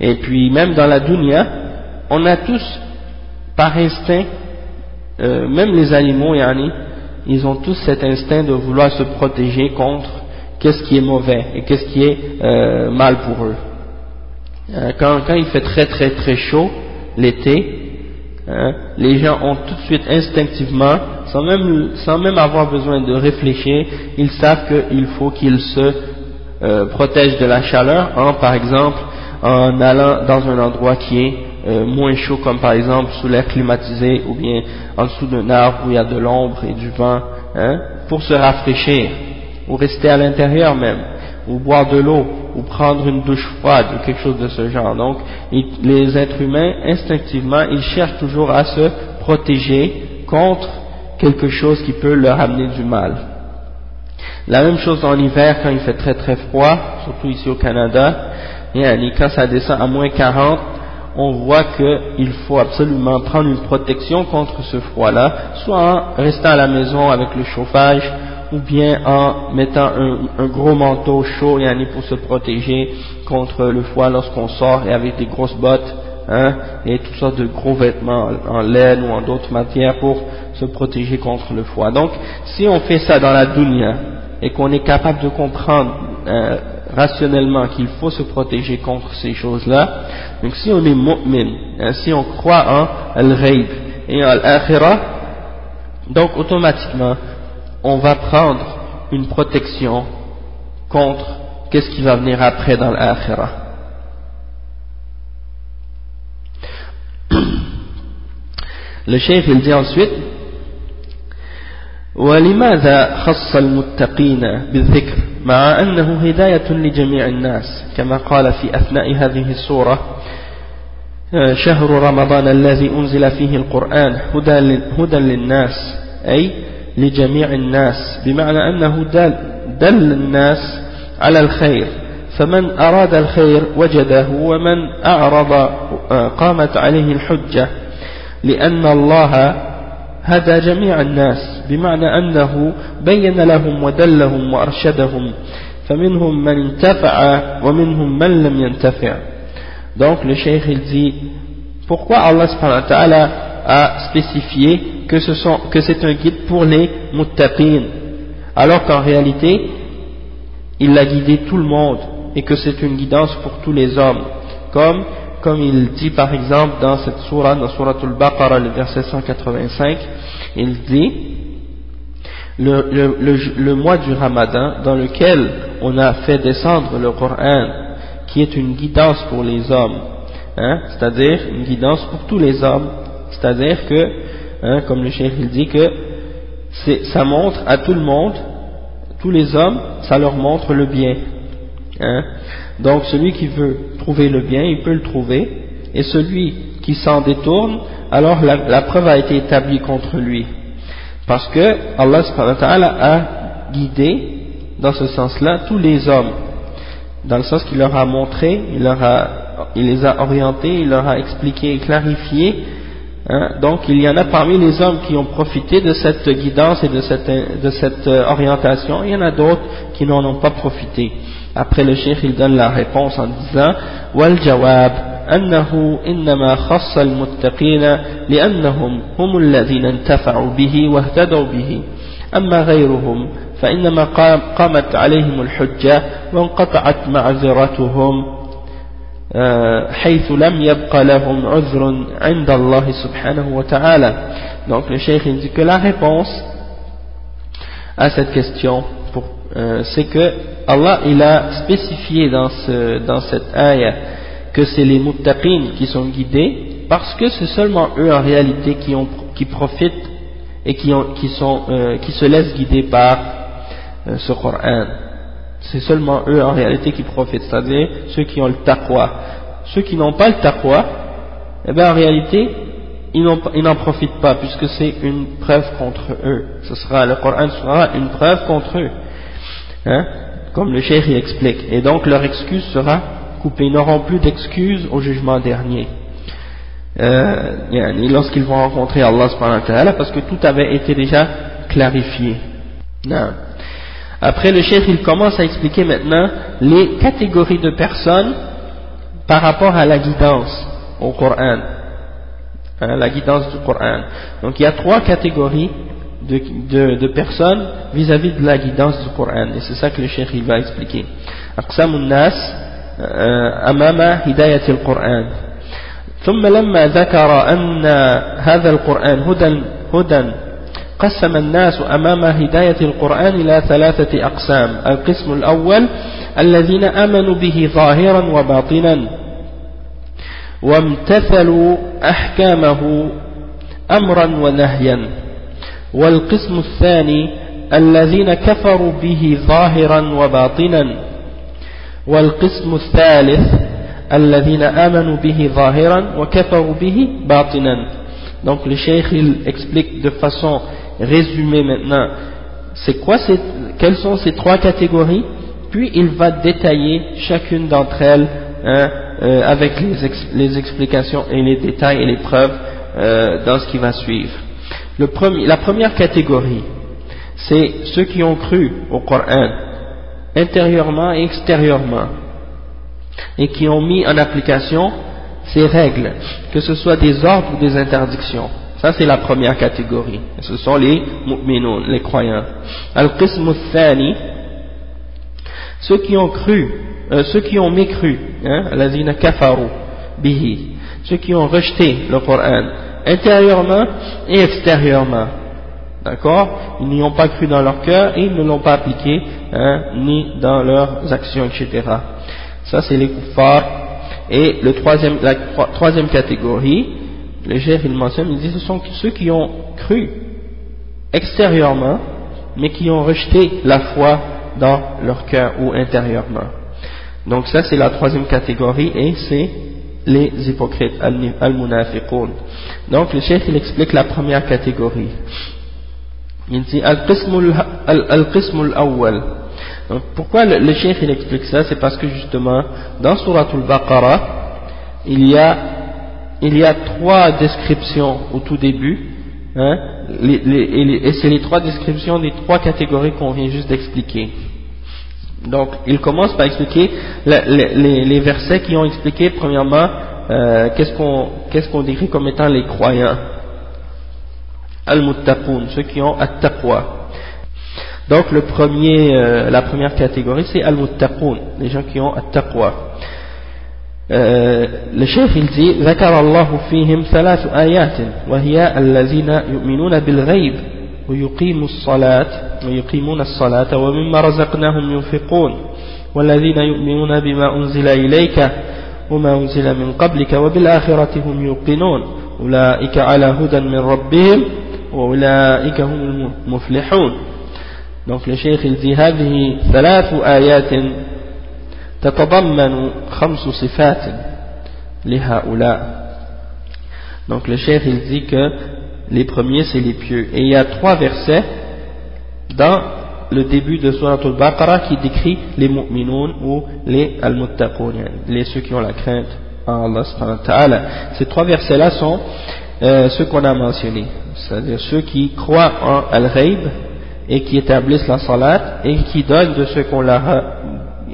Et puis, même dans la dunya, on a tous, par instinct, euh, même les animaux, Yanni, ils ont tous cet instinct de vouloir se protéger contre qu'est-ce qui est mauvais et qu'est-ce qui est euh, mal pour eux. Euh, quand, quand, il fait très très très chaud l'été, hein, les gens ont tout de suite instinctivement, sans même, sans même avoir besoin de réfléchir, ils savent qu'il faut qu'ils se euh, protègent de la chaleur, en, par exemple en allant dans un endroit qui est euh, moins chaud, comme par exemple sous l'air climatisé ou bien en dessous d'un arbre où il y a de l'ombre et du vent, hein, pour se rafraîchir ou rester à l'intérieur même, ou boire de l'eau, ou prendre une douche froide, ou quelque chose de ce genre. Donc, les êtres humains, instinctivement, ils cherchent toujours à se protéger contre quelque chose qui peut leur amener du mal. La même chose en hiver, quand il fait très très froid, surtout ici au Canada, et quand ça descend à moins 40, on voit qu'il faut absolument prendre une protection contre ce froid-là, soit en restant à la maison avec le chauffage, ou bien en mettant un, gros manteau chaud yani pour se protéger contre le froid lorsqu'on sort et avec des grosses bottes hein, et toutes sortes de gros vêtements en, laine ou en d'autres matières pour se protéger contre le froid. Donc si on fait ça dans la dunya et qu'on est capable de comprendre euh, rationnellement qu'il faut se protéger contre ces choses-là, donc si on est mu'min, hein, si on croit en al-ghaib et en al-akhirah, donc automatiquement on va prendre une protection contre qu'est-ce qui va venir après dans l'akhirah. Le cheikh il dit ensuite ولماذا خص المتقين بالذكر مع أنه هداية لجميع الناس كما قال في أثناء هذه السورة شهر رمضان الذي أنزل فيه القرآن هدى للناس أي لجميع الناس بمعنى أنه دل, دل الناس على الخير. فمن أراد الخير وجده ومن أعرض آه، قامت عليه الحجة. لأن الله هدى جميع الناس بمعنى أنه بين لهم ودلهم وأرشدهم. فمنهم من انتفع ومنهم من لم ينتفع. Donc le cheikh il dit pourquoi Allah a spécifié que c'est un guide pour les muttaqin, alors qu'en réalité, il a guidé tout le monde et que c'est une guidance pour tous les hommes. Comme, comme il dit par exemple dans cette surah, dans surah al-Baqarah, le verset 185, il dit, le, le, mois du Ramadan dans lequel on a fait descendre le Coran, qui est une guidance pour les hommes, hein, c'est-à-dire une guidance pour tous les hommes, c'est-à-dire que Hein, comme le chef il dit que ça montre à tout le monde, tous les hommes, ça leur montre le bien. Hein? Donc celui qui veut trouver le bien, il peut le trouver, et celui qui s'en détourne, alors la, preuve a été établie contre lui. Parce que Allah a guidé, dans ce sens-là, tous les hommes, dans le sens qu'il leur a montré, il, leur a, il les a orientés, il leur a expliqué et clarifié Hein? donc il y en a parmi les hommes qui ont profité de cette guidance et de cette, de cette euh, orientation, il y en a d'autres qui n'en ont pas profité. Après le cheikh il donne la réponse en disant والجواب أنه إنما خص المتقين لأنهم هم الذين انتفعوا به واهتدوا به أما غيرهم فإنما قامت عليهم الحجة وانقطعت معذرتهم حيث لم يبق لهم عذر عند الله سبحانه وتعالى donc le cheikh il dit que la réponse à cette question euh, c'est que Allah il a spécifié dans, ce, dans cette ayah que c'est les muttaqin qui sont guidés parce que c'est seulement eux en réalité qui, ont, qui profitent et qui, ont, qui, sont, euh, qui se laissent guider par euh, ce Coran c'est seulement eux en réalité qui profitent, c'est-à-dire ceux qui ont le taqwa. Ceux qui n'ont pas le taqwa, eh bien en réalité, ils n'en profitent pas puisque c'est une preuve contre eux. Ce sera, le Coran sera une preuve contre eux. Hein, comme le cheikh explique. Et donc leur excuse sera coupée. Ils n'auront plus d'excuses au jugement dernier. Euh, lorsqu'ils vont rencontrer Allah parce que tout avait été déjà clarifié. Non. Après, le chef, il commence à expliquer maintenant les catégories de personnes par rapport à la guidance au Coran, hein, la guidance du Coran. Donc, il y a trois catégories de, de, de personnes vis-à-vis -vis de la guidance du Coran, et c'est ça que le chef, il va expliquer. أقسام الناس أمام هداية القرآن ثم لما ذكر أن هذا القرآن هدى هدى قسم الناس أمام هداية القرآن إلى ثلاثة أقسام. القسم الأول الذين آمنوا به ظاهرا وباطنا وامتثلوا أحكامه أمرا ونهيا. والقسم الثاني الذين كفروا به ظاهرا وباطنا. والقسم الثالث الذين آمنوا به ظاهرا وكفروا به باطنا. Donc le cheikh il explique de façon résumer maintenant c'est quoi quelles sont ces trois catégories, puis il va détailler chacune d'entre elles hein, euh, avec les, explications et les détails et les preuves euh, dans ce qui va suivre. La première catégorie, c'est ceux qui ont cru au Coran, intérieurement et extérieurement, et qui ont mis en application ces règles, que ce soit des ordres ou des interdictions. Ça, c'est la première catégorie. Ce sont les mu'minun, les croyants. Al-qism ceux qui ont cru, euh, ceux qui ont mécru, hein, lazina kafaru bihi, ceux qui ont rejeté le Coran, intérieurement et extérieurement. D'accord? Ils n'y ont pas cru dans leur cœur et ils ne l'ont pas appliqué, hein, ni dans leurs actions, etc. Ça, c'est les kuffars. Et le troisième, la troisième catégorie, le chef il mentionne, il dit ce sont ceux qui ont cru extérieurement, mais qui ont rejeté la foi dans leur cœur ou intérieurement. Donc ça c'est la troisième catégorie et c'est les hypocrites, al-munafiqun. Donc le chef il explique la première catégorie. Il dit al-qism al-awwal. Pourquoi le, le chef il explique ça? C'est parce que justement dans Suratul Baqarah il y a il y a trois descriptions au tout début, hein, et c'est les trois descriptions des trois catégories qu'on vient juste d'expliquer. Donc, il commence par expliquer les, versets qui ont expliqué, premièrement, euh, qu'est-ce qu'on décrit comme étant les croyants. Al-Muttaqun, ceux qui ont At-Taqwa. Donc, euh, la première catégorie, c'est Al-Muttaqun, les gens qui ont At-Taqwa. الشيخ الجي ذكر الله فيهم ثلاث آيات وهي الذين يؤمنون بالغيب ويقيموا الصلاة ويقيمون الصلاة ومما رزقناهم ينفقون والذين يؤمنون بما أنزل إليك وما أنزل من قبلك وبالآخرة هم يوقنون. أولئك على هدى من ربهم وأولئك هم المفلحون. Donc le Cheikh il dit هذه ثلاث آيات تتضمن خمس صفات لهؤلاء donc le chef il dit que les premiers c'est les pieux et il y a trois versets dans le début de Surah Al-Baqarah qui décrit les mu'minun ou les al-muttaqun les ceux qui ont la crainte en Allah subhanahu wa ta'ala ces trois versets là sont euh, ceux qu'on a mentionnés c'est-à-dire ceux qui croient en al-ghaib et qui établissent la salat et qui donnent de ce qu'on leur a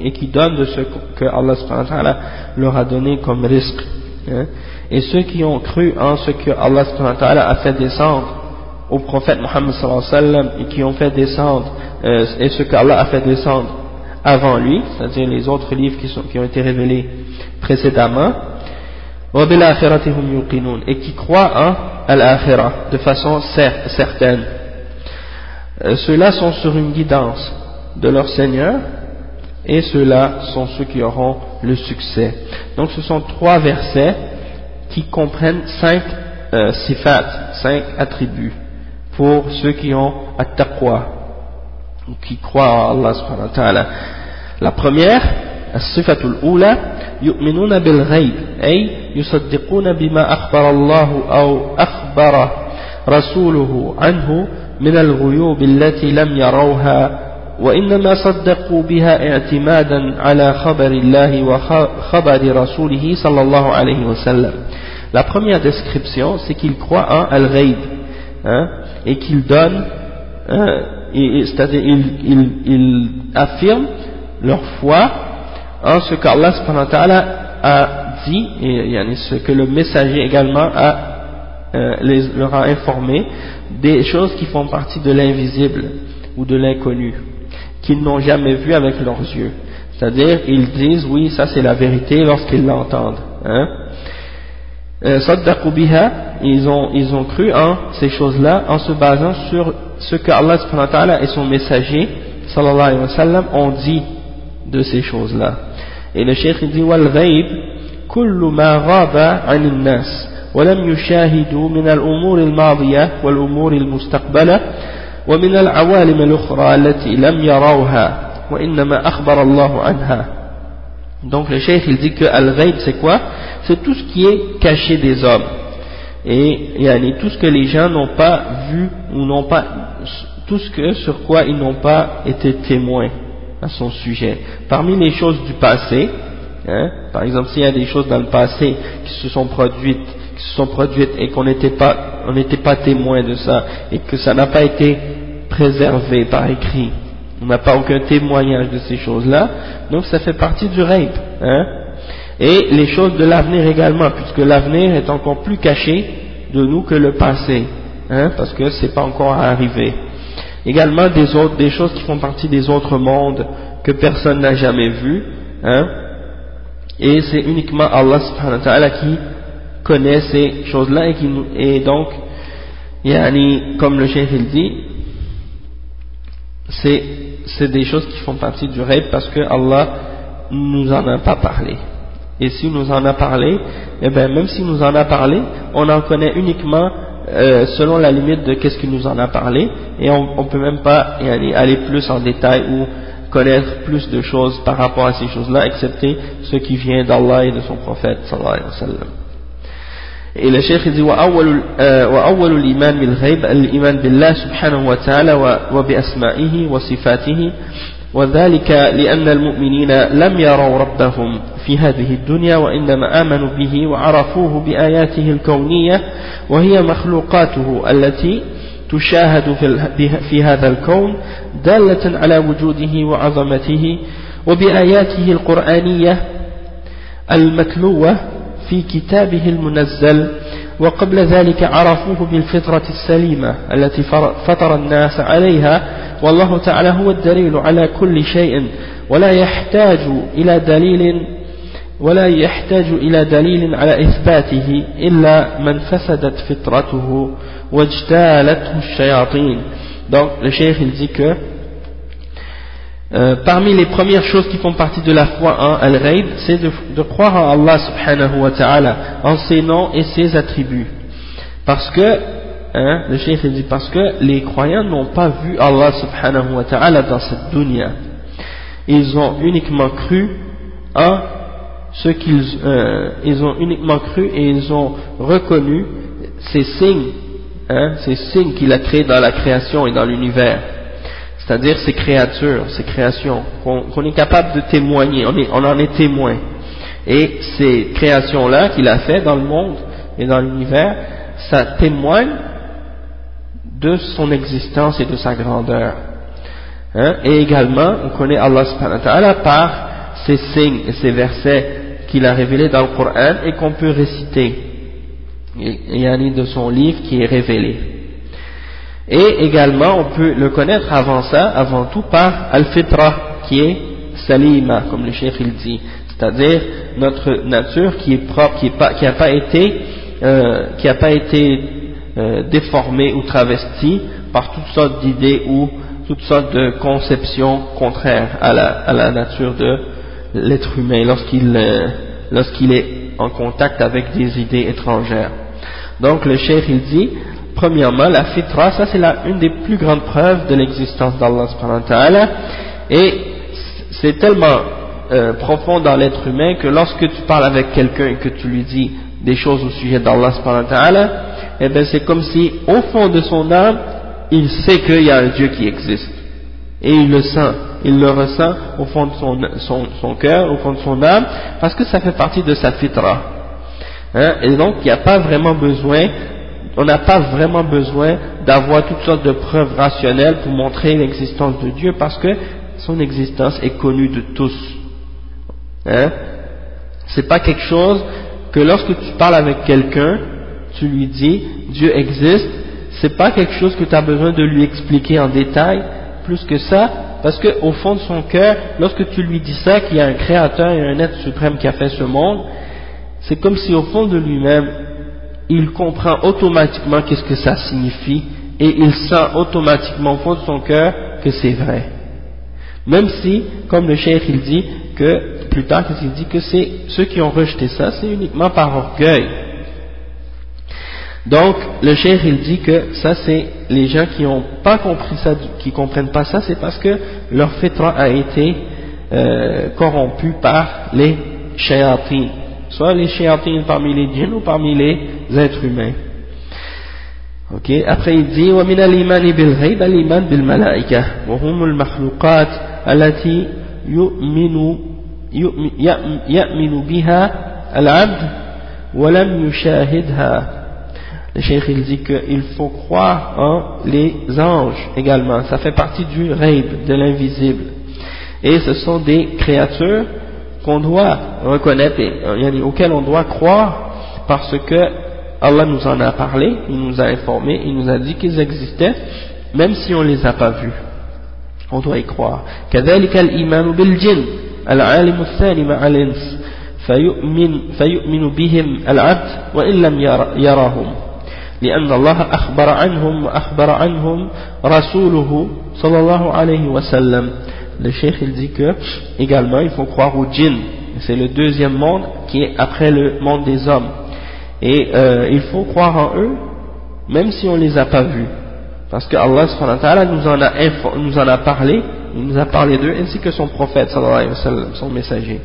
et qui donnent de ce que Allah leur a donné comme risque. Hein. Et ceux qui ont cru en ce que Allah a fait descendre au prophète Muhammad et qui ont fait descendre euh, et ce que Allah a fait descendre avant lui, c'est-à-dire les autres livres qui, ont été révélés précédemment, et qui croient en al de façon certaine. Euh, ceux-là sont sur une guidance de leur Seigneur et ceux-là sont ceux qui auront le succès. Donc ce sont trois versets qui comprennent cinq euh, sifat, cinq attributs pour ceux qui ont at-taqwa, ou qui croient en Allah subhanahu wa ta'ala. La première, الصفة الأولى يؤمنون بالغيب أي يصدقون بما أخبر الله أو أخبر رسوله عنه من الغيوب التي لم يروها وإنما صدقوا بها اعتمادا على خبر الله وخبر رسوله صلى الله عليه وسلم La première description, c'est qu'ils croient en Al-Ghaib, hein, et qu'ils donnent, hein, c'est-à-dire ils, ils, ils affirment leur foi en ce qu'Allah a dit, et ce que le messager également a, euh, les, leur a informé, des choses qui font partie de l'invisible ou de l'inconnu, qu'ils n'ont jamais vu avec leurs yeux. C'est-à-dire, ils disent, oui, ça c'est la vérité lorsqu'ils l'entendent. Hein? Euh, ils ont, ils ont cru en ces choses-là en se basant sur ce que Allah et son messager sallallahu alayhi wa sallam ont dit de ces choses-là. Et le cheikh dit wal ghaib kullu ma ghaba 'an an-nas min al-umur ومن العوالم الأخرى التي لم يروها وإنما أخبر الله عنها Donc le cheikh il dit que al-ghaib c'est quoi C'est tout ce qui est caché des hommes. Et yani, tout ce que les gens n'ont pas vu ou n'ont pas tout ce que sur quoi ils n'ont pas été témoins à son sujet. Parmi les choses du passé, hein, par exemple s'il y a des choses dans le passé qui se sont produites, qui se sont produites et qu'on n'était pas, on n'était pas témoin de ça et que ça n'a pas été préservé par écrit, on n'a pas aucun témoignage de ces choses-là, donc ça fait partie du rape. Hein, et les choses de l'avenir également, puisque l'avenir est encore plus caché de nous que le passé, hein, parce que c'est pas encore arrivé. Également des, autres, des choses qui font partie des autres mondes que personne n'a jamais vu, hein, et c'est uniquement Allah subhanahu wa ta'ala qui connaît ces choses-là et, qui, et donc, yani, comme le chef il dit, c'est des choses qui font partie du rêve parce que Allah nous en a pas parlé. Et si nous en a parlé, eh bien même si nous en a parlé, on en connaît uniquement euh, selon la limite de qu'est-ce qu'il nous en a parlé et on ne peut même pas aller, aller plus en détail ou connaître plus de choses par rapport à ces choses-là excepté ce qui vient d'Allah et de son prophète sallallahu alayhi wa sallam. Et le cheikh dit وأول الإيمان بالغيب الإيمان بالله سبحانه وتعالى وبأسمائه وصفاته وذلك لأن المؤمنين لم يروا ربهم في هذه الدنيا وإنما آمنوا به وعرفوه بآياته الكونية وهي مخلوقاته التي تشاهد في هذا الكون دالة على وجوده وعظمته وبآياته القرآنية المتلوة في كتابه المنزل وقبل ذلك عرفوه بالفطرة السليمة التي فطر الناس عليها والله تعالى هو الدليل على كل شيء ولا يحتاج إلى دليل ولا يحتاج إلى دليل على إثباته إلا من فسدت فطرته واجتالته الشياطين. Donc le cheikh il dit que euh, parmi les premières choses qui font partie de la foi en Al-Ghaib, c'est de, croire en Allah subhanahu wa ta'ala, en ses noms et ses attributs. Parce que, hein, le cheikh dit, parce que les croyants n'ont pas vu Allah subhanahu wa ta'ala dans cette dunya. Ils ont uniquement cru en ce qu'ils euh, ont uniquement cru et ils ont reconnu ces signes, hein, ces signes qu'il a créés dans la création et dans l'univers c'est-à-dire ces créatures, ces créations, qu'on est capable de témoigner, on, en est témoin. Et ces créations-là qu'il a fait dans le monde et dans l'univers, ça témoigne de son existence et de sa grandeur. Hein? Et également, on connaît Allah subhanahu wa ta'ala par ces signes et ces versets qu'il a révélés dans le Coran et qu'on peut réciter. Il y a un de son livre qui est révélé. Et également, on peut le connaître avant ça, avant tout par Al-Fitra, qui est salima, comme le chef il dit, c'est-à-dire notre nature qui est propre, qui n'a pas été, euh, qui a pas été euh, déformée ou travestie par toutes sortes d'idées ou toutes sortes de conceptions contraires à la, à la nature de l'être humain lorsqu'il euh, lorsqu'il est en contact avec des idées étrangères. Donc le cheikh il dit, premièrement la fitra, ça c'est une des plus grandes preuves de l'existence d'Allah et c'est tellement euh, profond dans l'être humain que lorsque tu parles avec quelqu'un et que tu lui dis des choses au sujet d'Allah eh bien c'est comme si au fond de son âme il sait qu'il y a un Dieu qui existe. Et il le sent, il le ressent au fond de son, son, son cœur, au fond de son âme parce que ça fait partie de sa fitra. Hein, et donc il n'y a pas vraiment besoin on n'a pas vraiment besoin d'avoir toutes sortes de preuves rationnelles pour montrer l'existence de Dieu parce que son existence est connue de tous. Hein? C'est pas quelque chose que lorsque tu parles avec quelqu'un, tu lui dis Dieu existe, c'est pas quelque chose que tu as besoin de lui expliquer en détail, plus que ça, parce qu'au fond de son cœur, lorsque tu lui dis ça, qu'il y a un créateur et un être suprême qui a fait ce monde, c'est comme si au fond de lui-même, il comprend automatiquement qu'est-ce que ça signifie et il sent automatiquement au fond de son cœur que c'est vrai. Même si, comme le cheikh il dit, que plus tard il dit? Que c'est ceux qui ont rejeté ça, c'est uniquement par orgueil. Donc le cheikh il dit que ça c'est les gens qui n'ont pas compris ça, qui comprennent pas ça, c'est parce que leur fitra a été euh, corrompu par les shayatines, soit les shayatines parmi les djinns ou parmi les êtres humains. Ok, après il dit ومن الإيمان بالغيب الإيمان بالملائكة وهم المخلوقات التي يؤمن يؤمن بها العبد ولم يشاهدها le cheikh il dit qu'il faut croire en les anges également ça fait partie du raib de l'invisible et ce sont des créatures qu'on doit reconnaître et auxquelles on doit croire parce que Allah nous en a parlé, il nous a informé, il nous a dit qu'ils existaient, même si on ne les a pas vus. On doit y croire. كذلك الإيمان بالجن العالم الثاني مع الإنس فيؤمن, فيؤمن بهم العبد وإن لم يرهم لأن الله أخبر عنهم وأخبر عنهم رسوله صلى الله عليه وسلم le cheikh il dit que également il faut croire aux djinns c'est le deuxième monde qui est après le monde des hommes et euh, il faut croire en eux même si on ne les a pas vus parce que Allah nous en a, nous en a parlé il nous a parlé d'eux ainsi que son prophète sallallahu wa sallam, son messager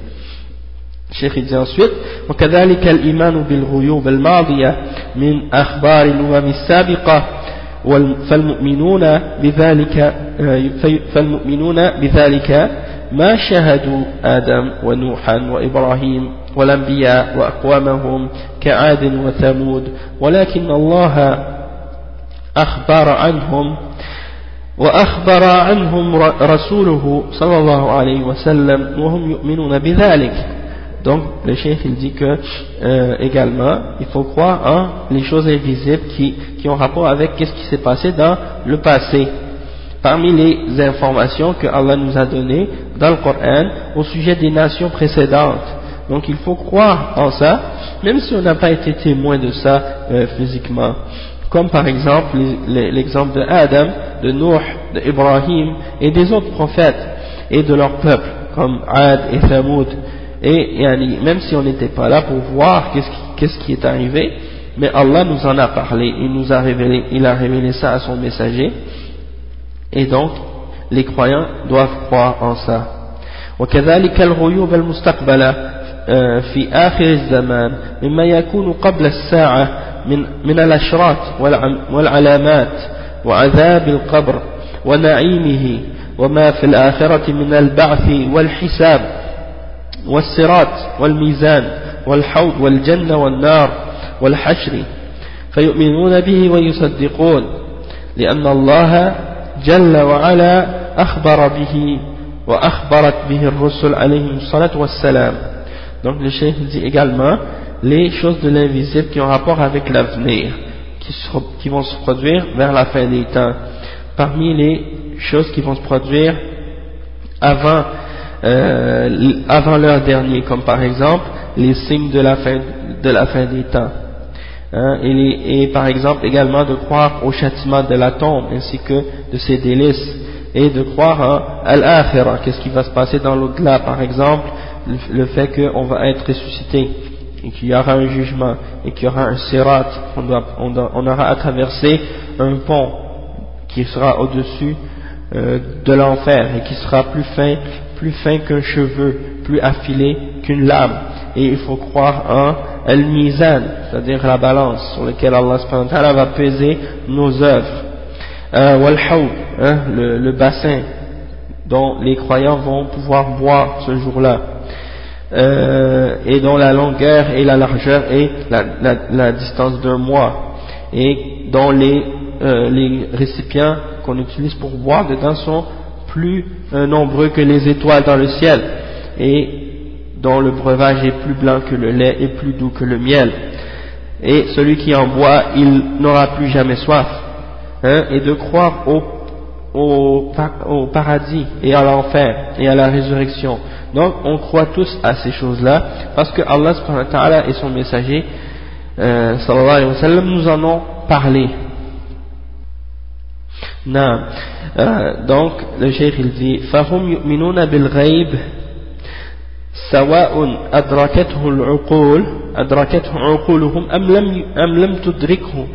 الشيخ dit ensuite وكذلك الإيمان بالغيوب الماضية من أخبار الأمم السابقة فالمؤمنون بذلك فالمؤمنون بذلك ما شهدوا آدم ونوحا وإبراهيم والأنبياء وأقوامهم كعاد وثمود ولكن الله أخبر عنهم وأخبر عنهم رسوله صلى الله عليه وسلم وهم يؤمنون بذلك. Donc, le chef il dit que euh, également, il faut croire en les choses invisibles qui, ont rapport avec ce qui s'est passé dans le passé. Parmi les informations que Allah nous a données dans le Coran au sujet des nations précédentes. Donc il faut croire en ça, même si on n'a pas été témoin de ça euh, physiquement. Comme par exemple l'exemple de Adam, de Nuh, de Ibrahim et des autres prophètes et de leur peuple, comme Ad et Thamoud. Et, même si on n'était pas là pour voir qu'est-ce qui, qui, est arrivé, mais Allah nous en a parlé, il nous a révélé, il a révélé ça à son messager, et donc les croyants doivent croire en ça. وكذلك الغيوب المستقبلة في آخر الزمان مما يكون قبل الساعة من, من الأشراط والعلامات وعذاب القبر ونعيمه وما في الآخرة من البعث والحساب والصراط والميزان والحوض والجنة والنار والحشر فيؤمنون به ويصدقون لأن الله جل وعلا أخبر به وأخبرت به الرسل عليهم الصلاة والسلام Donc le cheikh dit également les choses de l'invisible qui ont rapport avec l'avenir, qui, qui, vont se produire vers la fin des temps. Parmi les choses qui vont se produire avant euh, avant l'heure dernier, comme par exemple les signes de la fin, de la fin des temps. Hein, et, par exemple également de croire au châtiment de la tombe ainsi que de ses délices et de croire à l'akhirah, qu'est-ce qui va se passer dans l'au-delà, par exemple? Le, fait qu'on va être ressuscité et qu'il y aura un jugement et qu'il y aura un sirat, on, aura à traverser un pont qui sera au-dessus euh, de l'enfer et qui sera plus fin, plus fin qu'un cheveu, plus affilé qu'une lame. Et il faut croire en al-mizan, c'est-à-dire la balance sur laquelle Allah va peser nos œuvres. Euh, hein, le, bassin dont les croyants vont pouvoir boire ce jour-là. Euh, et dont la longueur et la largeur est la, distance d'un mois et dont euh, les récipients qu'on utilise pour boire dedans sont plus euh, nombreux que les étoiles dans le ciel. Et dont le breuvage est plus blanc que le lait et plus doux que le miel. Et celui qui en boit il n'aura plus jamais soif hein, et de croire au, paradis et à l'enfer et à la résurrection. Donc on croit tous à ces choses-là parce que Allah et son messager euh, nous en ont parlé non. Euh, donc le cheikh il dit فهم يؤمنون بالغيب سواء أدركته العقول أدركته عقولهم أم لم أم لم تدركه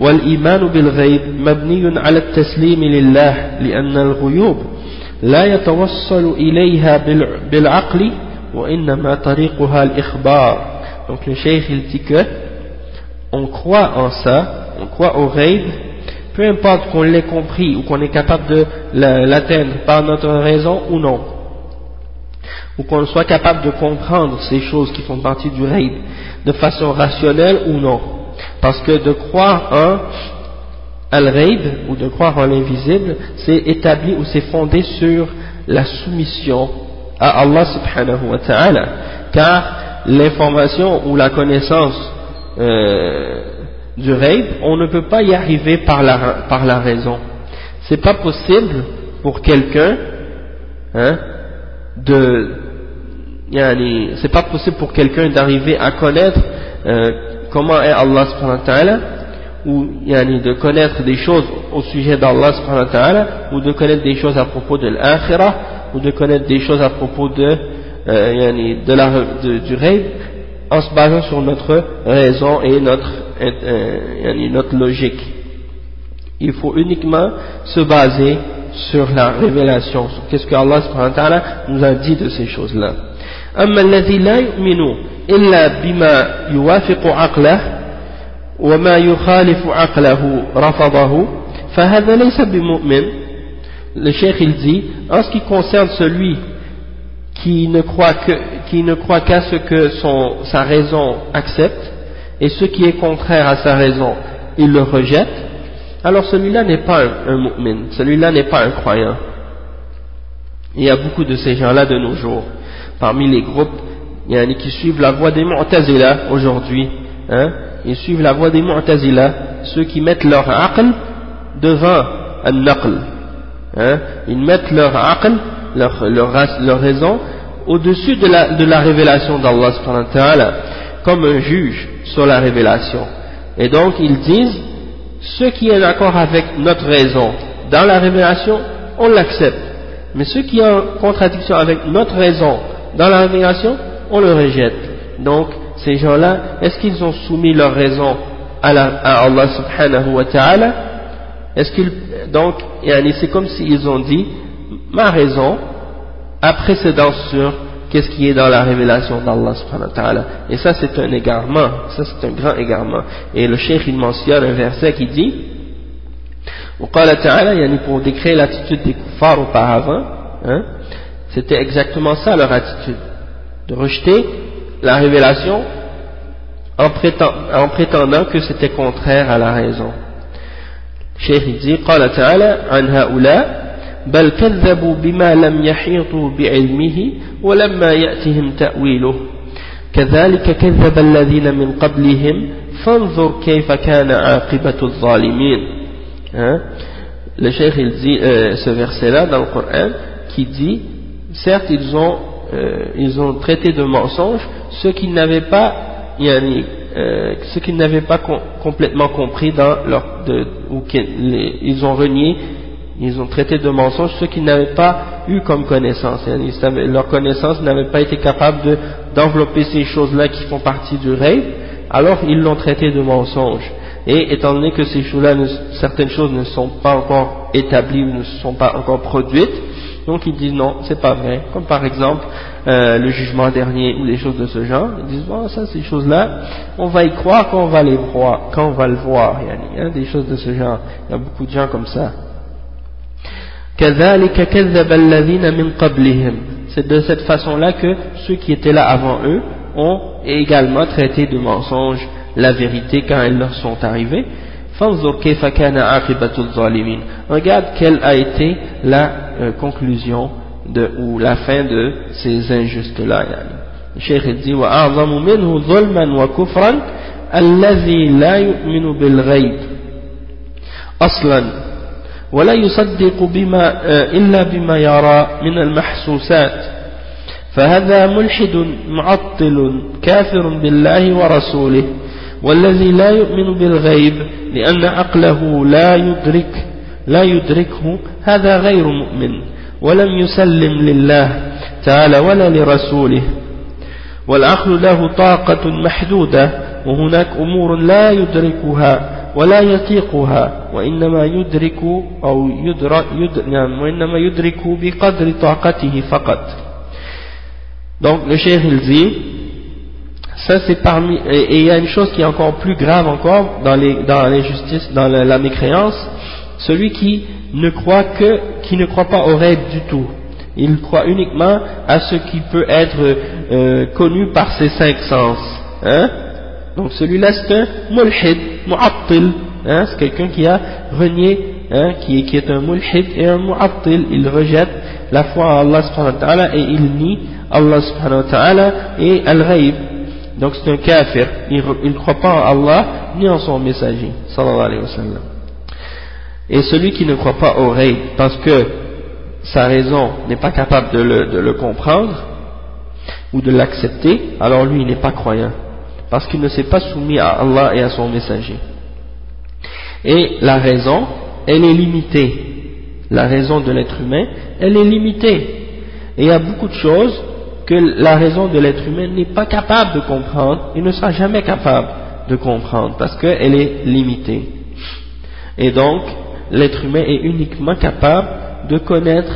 والإيمان بالغيب مبني على التسليم لله لأن الغيوب لا يتوصل إليها بالعقل وإنما طريقها الإخبار donc le cheikh il dit que on croit en ça on croit au ghaib peu importe qu'on l'ait compris ou qu'on est capable de l'atteindre par notre raison ou non ou qu'on soit capable de comprendre ces choses qui font partie du ghaib de façon rationnelle ou non parce que de croire en al-ghaib ou de croire en l'invisible, c'est établi ou c'est fondé sur la soumission à Allah subhanahu wa ta'ala. Car l'information ou la connaissance euh, du ghaib, on ne peut pas y arriver par la, par la raison. C'est pas possible pour quelqu'un hein, de c'est pas possible pour quelqu'un d'arriver à connaître euh, comment est Allah subhanahu wa ta'ala ou yani, de connaître des choses au sujet d'Allah ou de connaître des choses à propos de l'akhirah ou de connaître des choses à propos de, euh, yani, de la, du rêve en se basant sur notre raison et notre, notre logique. Il faut uniquement se baser sur la révélation, sur qu'est-ce que Allah nous a dit de ces choses-là. أما الذي لا يؤمن إلا بما يوافق عقله وما يخالف عقله رفضه فهذا ليس بمؤمن le cheikh il dit en ce qui concerne celui qui ne croit que qui ne croit qu'à ce que son, sa raison accepte et ce qui est contraire à sa raison il le rejette alors celui-là n'est pas un, mu'min celui-là n'est pas un croyant il y a beaucoup de ces gens-là de nos jours parmi les groupes il y en a qui suivent la voie des Mu'tazila aujourd'hui hein, ils suivent la voie des Mu'tazila, ceux qui mettent leur aql devant un naql. Hein? Ils mettent leur aql, leur, leur, raison, au-dessus de la, de la révélation d'Allah comme un juge sur la révélation. Et donc ils disent, ce qui est d'accord avec notre raison dans la révélation, on l'accepte. Mais ce qui est en contradiction avec notre raison dans la révélation, on le rejette. Donc, ces gens-là, est-ce qu'ils ont soumis leur raison à, Allah subhanahu wa ta'ala? Est-ce qu'ils, donc, c'est comme s'ils ont dit, ma raison a précédence sur qu'est-ce qui est dans la révélation d'Allah subhanahu wa ta'ala. Et ça c'est un égarement, ça c'est un grand égarement. Et le cheikh il mentionne un verset qui dit, وقال تعالى pour décrire l'attitude des kuffars auparavant, hein, c'était exactement ça leur attitude, de rejeter la révélation en, prétendant que c'était contraire à la raison. Cheikh dit قال تعالى عن هؤلاء بل كذبوا بما لم يحيطوا بعلمه ولما يأتهم تأويله كذلك كذب الذين من قبلهم فانظر كيف كان عاقبة الظالمين hein? le cheikh il dit euh, ce verset là dans le Coran qui dit certes ils ont, euh, ils ont traité de mensonge ce qu'ils n'avaient pas, euh, ce qu'ils n'avaient pas complètement compris dans leur, de, ou qu'ils ils ont renié, ils ont traité de mensonge ce qu'ils n'avaient pas eu comme connaissance. leur connaissance n'avait pas été capable d'envelopper ces choses-là qui font partie du rêve, alors ils l'ont traité de mensonge. Et étant donné que ces choses-là, certaines choses ne sont pas encore établies ou ne sont pas encore produites, donc ils disent non, c'est pas vrai. Comme par exemple euh, le jugement dernier ou des choses de ce genre. Ils disent bon, ça, ces choses-là, on va y croire quand on va les voir, quand on va le voir. A des choses de ce genre. Il y a beaucoup de gens comme ça. C'est de cette façon-là que ceux qui étaient là avant eux ont également traité de mensonge la vérité quand elles leur sont arrivées. Regarde quelle a été la euh, conclusion de, ou la fin de ces injustes-là. Le Cheikh dit وأعظم منه ظلما وكفرا الذي لا يؤمن بالغيب أصلا ولا يصدق بما إلا بما يرى من المحسوسات. فهذا ملحد معطل كافر بالله ورسوله والذي لا يؤمن بالغيب لأن عقله لا يدرك لا يدركه هذا غير مؤمن. ولم يسلم لله تعالى ولا لرسوله. والعقل له طاقة محدودة وهناك أمور لا يدركها. ولا يطيقها وإنما يدرك أو يدرك, يدرك نعم وإنما يدرك بقدر طاقته فقط Donc le cheikh il dit Ça c'est parmi et il y a une chose qui est encore plus grave encore dans les dans l'injustice, dans la, la, mécréance, celui qui ne croit que qui ne croit pas au rêve du tout. Il croit uniquement à ce qui peut être euh, connu par ses cinq sens. Hein Donc celui-là c'est un mulhid, mu'attil, hein c'est quelqu'un qui a renié, hein, qui, est, un mulhid et un mu'attil. Il rejette la foi en Allah subhanahu wa ta'ala et il nie Allah subhanahu wa ta'ala et al-ghaib donc c'est un kafir, il ne croit pas en Allah ni en son messager, sallallahu alayhi wa sallam. Et celui qui ne croit pas au règles parce que sa raison n'est pas capable de le, de le comprendre ou de l'accepter, alors lui il n'est pas croyant, parce qu'il ne s'est pas soumis à Allah et à son messager. Et la raison, elle est limitée. La raison de l'être humain, elle est limitée. Et il y a beaucoup de choses que la raison de l'être humain n'est pas capable de comprendre, il ne sera jamais capable de comprendre parce qu'elle est limitée. Et donc, l'être humain est uniquement capable de connaître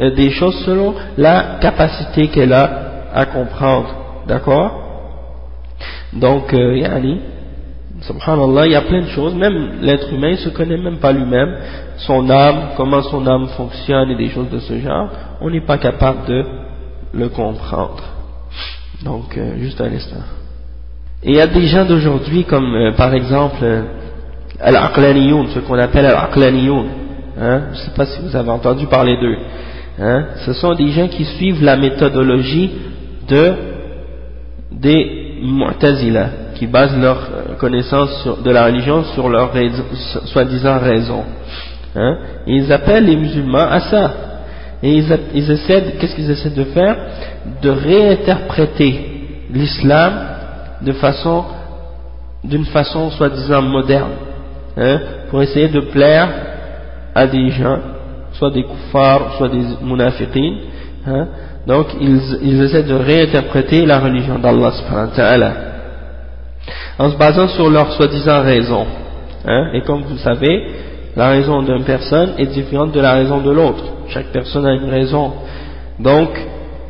euh, des choses selon la capacité qu'elle a à comprendre. D'accord? Donc, euh, yani, subhanallah, il y a plein de choses, même l'être humain ne se connaît même pas lui-même, son âme, comment son âme fonctionne et des choses de ce genre, on n'est pas capable de le comprendre. Donc, euh, juste un instant. Et il y a des gens d'aujourd'hui comme euh, par exemple euh, Al-Aqlaniyoun, ce qu'on appelle Al-Aqlaniyoun. Hein, je ne sais pas si vous avez entendu parler d'eux. Hein, ce sont des gens qui suivent la méthodologie de des Mu'tazila, qui basent leur connaissance de la religion sur leur soi-disant raison. Hein, ils appellent les musulmans à ça. Et ils, essaient, qu'est-ce qu'ils essaient de faire? De réinterpréter l'islam de façon, d'une façon soi-disant moderne, hein, pour essayer de plaire à des gens, soit des kuffars, soit des munafiqin. Hein, donc ils, ils essaient de réinterpréter la religion d'Allah en se basant sur leur soi-disant raison. Hein, et comme vous savez, la raison d'une personne est différente de la raison de l'autre. Chaque personne a une raison. Donc,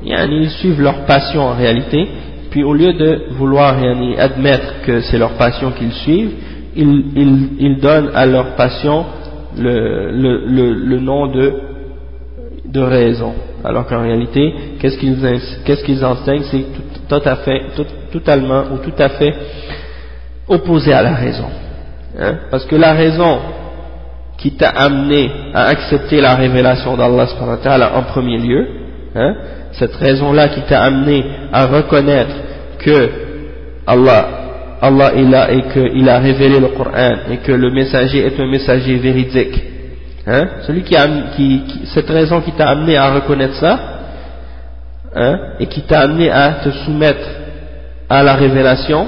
ils suivent leur passion en réalité, puis au lieu de vouloir admettre que c'est leur passion qu'ils suivent, ils, donnent à leur passion le, nom de, de raison. Alors qu'en réalité, qu'est-ce qu'ils enseignent C'est tout, à fait, totalement ou tout à fait opposé à la raison. Hein? Parce que la raison qui t'a amené à accepter la révélation d'Allah en premier lieu, hein, cette raison-là qui t'a amené à reconnaître que Allah, Allah est là et qu'il a révélé le Coran et que le messager est un messager véridique, hein, celui qui a, cette raison qui t'a amené à reconnaître ça, hein, et qui t'a amené à te soumettre à la révélation,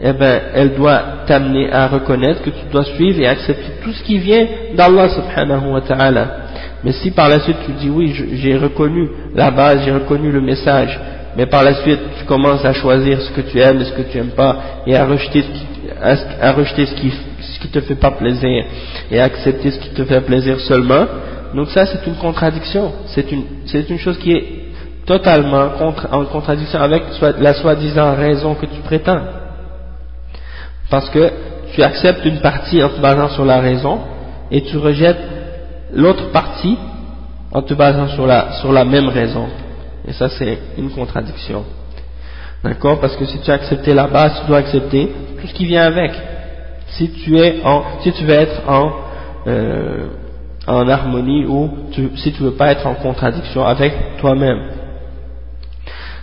eh ben, elle doit t'amener à reconnaître que tu dois suivre et accepter tout ce qui vient d'Allah subhanahu wa ta'ala. Mais si par la suite tu dis oui, j'ai reconnu la base, j'ai reconnu le message, mais par la suite tu commences à choisir ce que tu aimes et ce que tu n'aimes pas, et à rejeter, à, rejeter ce qui, qui te fait pas plaisir, et accepter ce qui te fait plaisir seulement, donc ça c'est une contradiction, c'est une, une chose qui est totalement en contradiction avec la soi-disant raison que tu prétends. Parce que tu acceptes une partie en te basant sur la raison et tu rejettes l'autre partie en te basant sur la, sur la même raison. Et ça, c'est une contradiction. D'accord? Parce que si tu as accepté la base, tu dois accepter tout ce qui vient avec. Si tu, es en, si tu veux être en, euh, en harmonie ou si tu veux pas être en contradiction avec toi-même.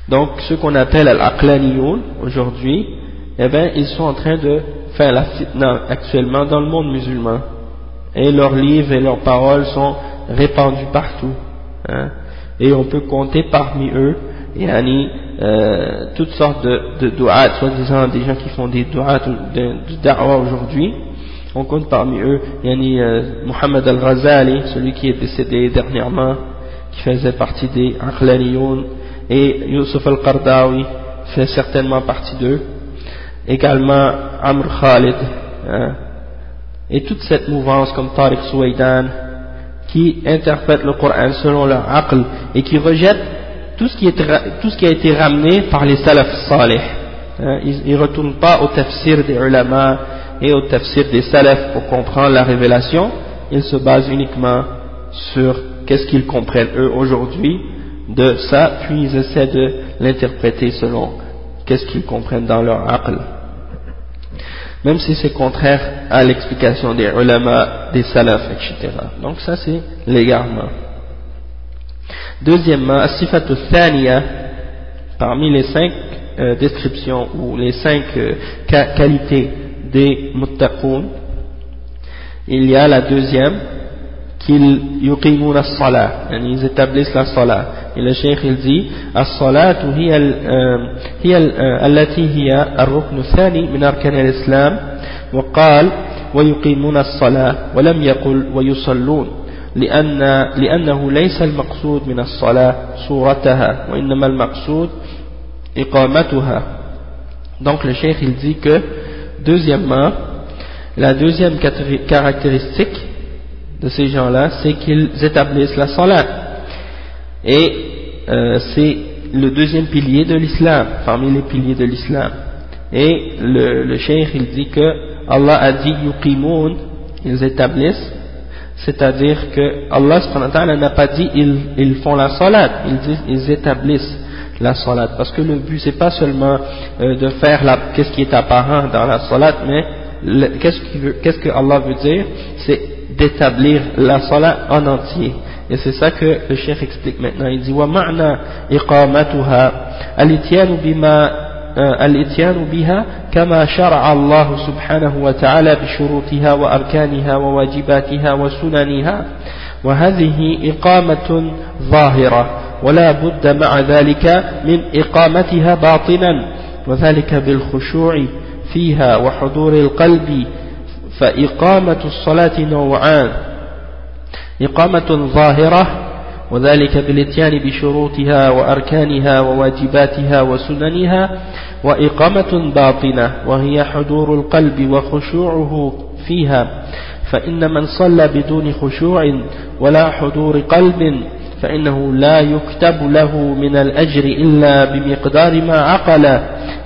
Donc, ce qu'on appelle al-aqlaniyoun aujourd'hui, eh bien, ils sont en train de faire la fitna actuellement dans le monde musulman. Et leurs livres et leurs paroles sont répandus partout. Hein. Et on peut compter parmi eux, yani, euh, toutes sortes de, de soi-disant des gens qui font des du'at de, da'wa aujourd'hui. On compte parmi eux, yani, euh, Muhammad al-Ghazali, celui qui est décédé dernièrement, qui faisait partie des Aqlaniyoun, et Yusuf al-Qardawi fait certainement partie d'eux. Également Amr Khalid, hein, et toute cette mouvance comme Tariq Souaidan, qui interprètent le Coran selon leur aql et qui rejettent tout ce qui, a été ramené par les salaf salih. Hein, ils ne retournent pas au tafsir des ulama et au tafsir des salaf pour comprendre la révélation, ils se basent uniquement sur qu'est-ce qu'ils comprennent eux aujourd'hui de ça, puis ils essaient de l'interpréter selon qu'est-ce qu'ils comprennent dans leur aql même si c'est contraire à l'explication des ulama, des salafs, etc. Donc ça c'est l'égarement. Deuxièmement, as-sifatu thaniya, parmi les cinq euh, descriptions ou les cinq euh, qualités des muttaqoun, il y a la deuxième, qu'ils yuqimun as-salah, ils établissent la salah. Et le cheikh il dit الصلاة هي هي التي هي الركن الثاني من أركان الإسلام وقال ويقيمون الصلاة ولم يقل ويصلون لأن لأنه ليس المقصود من الصلاة صورتها وإنما المقصود إقامتها donc le cheikh il dit que deuxièmement la deuxième caractéristique de ces gens-là c'est qu'ils établissent la salat et euh, c'est le deuxième pilier de l'islam, parmi les piliers de l'islam. Et le, le cheikh il dit que Allah a dit yuqimoun, ils établissent, c'est-à-dire que Allah n'a pas dit ils, ils, font la salat, ils, disent, ils établissent la salat. Parce que le but, c'est pas seulement euh, de faire qu'est-ce qui est apparent dans la salat, mais qu'est-ce qu que Allah veut dire? C'est d'établir la salat en entier. Et c'est ça que le chef explique maintenant. Il dit « Wa ma'na الإتيان بها كما شرع الله سبحانه وتعالى بشروطها وأركانها وواجباتها وسننها. وهذه إقامة ظاهرة ولا بد مع ذلك من إقامتها باطنا وذلك بالخشوع فيها وحضور القلب. فإقامة الصلاة نوعان إقامة ظاهرة وذلك بالاتيان بشروطها وأركانها وواجباتها وسننها وإقامة باطنة وهي حضور القلب وخشوعه فيها. فإن من صلى بدون خشوع ولا حضور قلب فإنه لا يكتب له من الأجر إلا بمقدار ما عقل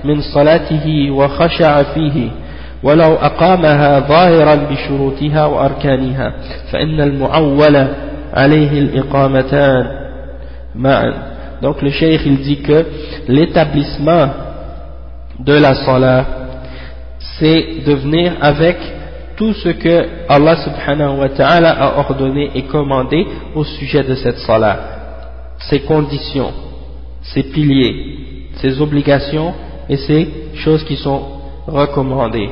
من صلاته وخشع فيه. ولو أقامها ظاهرا بشروطها وأركانها فإن المعول donc le cheikh il dit que l'établissement de la salat c'est de venir avec tout ce que Allah subhanahu wa ta'ala a ordonné et commandé au sujet de cette salat ses conditions ses piliers ses obligations et ses choses qui sont recommandées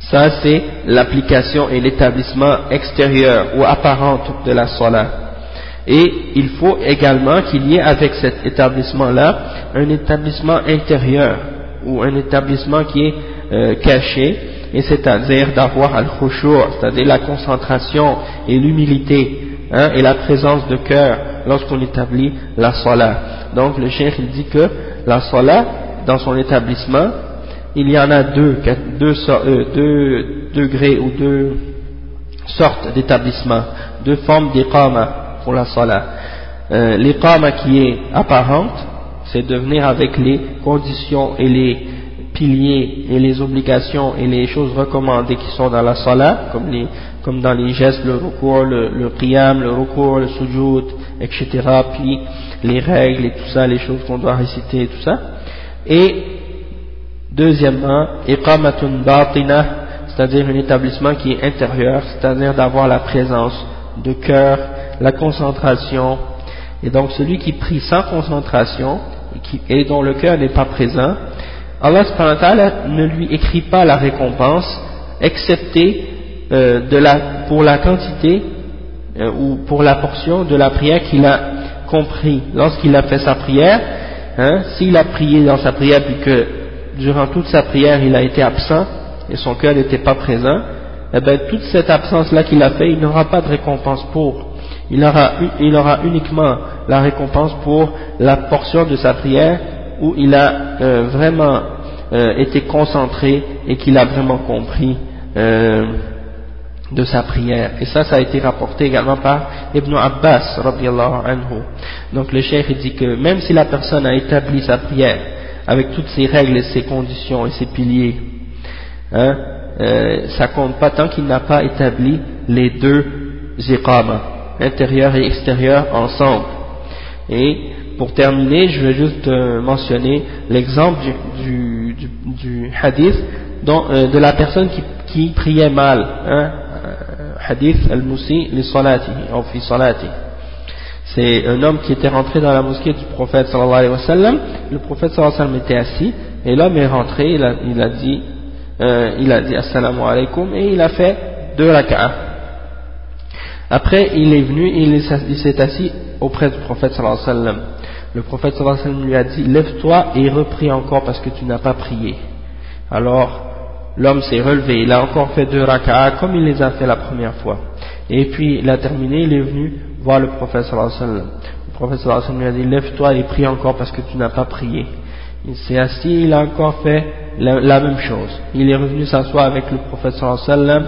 Ça, c'est l'application et l'établissement extérieur ou apparente de la salat. Et il faut également qu'il y ait avec cet établissement-là un établissement intérieur ou un établissement qui est euh, caché, et c'est-à-dire d'avoir al-khushu', c'est-à-dire la concentration et l'humilité, hein, et la présence de cœur lorsqu'on établit la salat. Donc le cheikh il dit que la salat, dans son établissement, il y en a deux, deux, euh, degrés ou deux sortes d'établissements, deux formes d'iqama pour la salat. Euh, l'iqama qui est apparente, c'est de venir avec les conditions et les piliers et les obligations et les choses recommandées qui sont dans la salat, comme, les, comme dans les gestes, le recours, le, le qiyam, le recours, le sujoud, etc., puis les règles et tout ça, les choses qu'on doit réciter et tout ça. Et deuxièmement, iqamatun batina, c'est-à-dire un établissement qui est intérieur, c'est-à-dire d'avoir la présence de cœur, la concentration, et donc celui qui prie sans concentration, et, dont le cœur n'est pas présent, Allah ne lui écrit pas la récompense, excepté euh, pour la quantité euh, ou pour la portion de la prière qu'il a compris lorsqu'il a fait sa prière. Hein, S'il a prié dans sa prière puis que durant toute sa prière il a été absent et son cœur n'était pas présent, eh bien toute cette absence-là qu'il a fait, il n'aura pas de récompense pour. Il aura, uniquement la récompense pour la portion de sa prière où il a euh, vraiment euh, été concentré et qu'il a vraiment compris euh, de sa prière. Et ça, ça a été rapporté également par Ibn Abbas, anhu. Donc le cheikh dit que même si la personne a établi sa prière avec toutes ses règles et ses conditions et ses piliers, hein, euh, ça compte pas tant qu'il n'a pas établi les deux iqama, intérieur et extérieur ensemble. Et pour terminer, je vais juste euh, mentionner l'exemple du, hadith euh, de la personne qui, priait mal. Hein, hadith al-Musi li salati, fi salati. C'est un homme qui était rentré dans la mosquée du prophète sallallahu alayhi wa sallam, le prophète sallallahu alayhi wa sallam était assis, et l'homme est rentré, il a, dit, euh, il a dit assalamu alaykum, et il a fait deux rak'ah. Après, il est venu, il s'est assis auprès du prophète sallallahu alayhi wa sallam. Le prophète sallallahu alayhi wa sallam lui a dit, lève-toi et repris encore parce que tu n'as pas prié. Alors, l'homme s'est relevé, il a encore fait deux raka'ah comme il les a fait la première fois. Et puis il a terminé, il est venu voir le prophète sallallahu. Le prophète lui a dit, lève-toi et prie encore parce que tu n'as pas prié. Il s'est assis, il a encore fait la, même chose. Il est revenu s'asseoir avec le prophète sallallahu.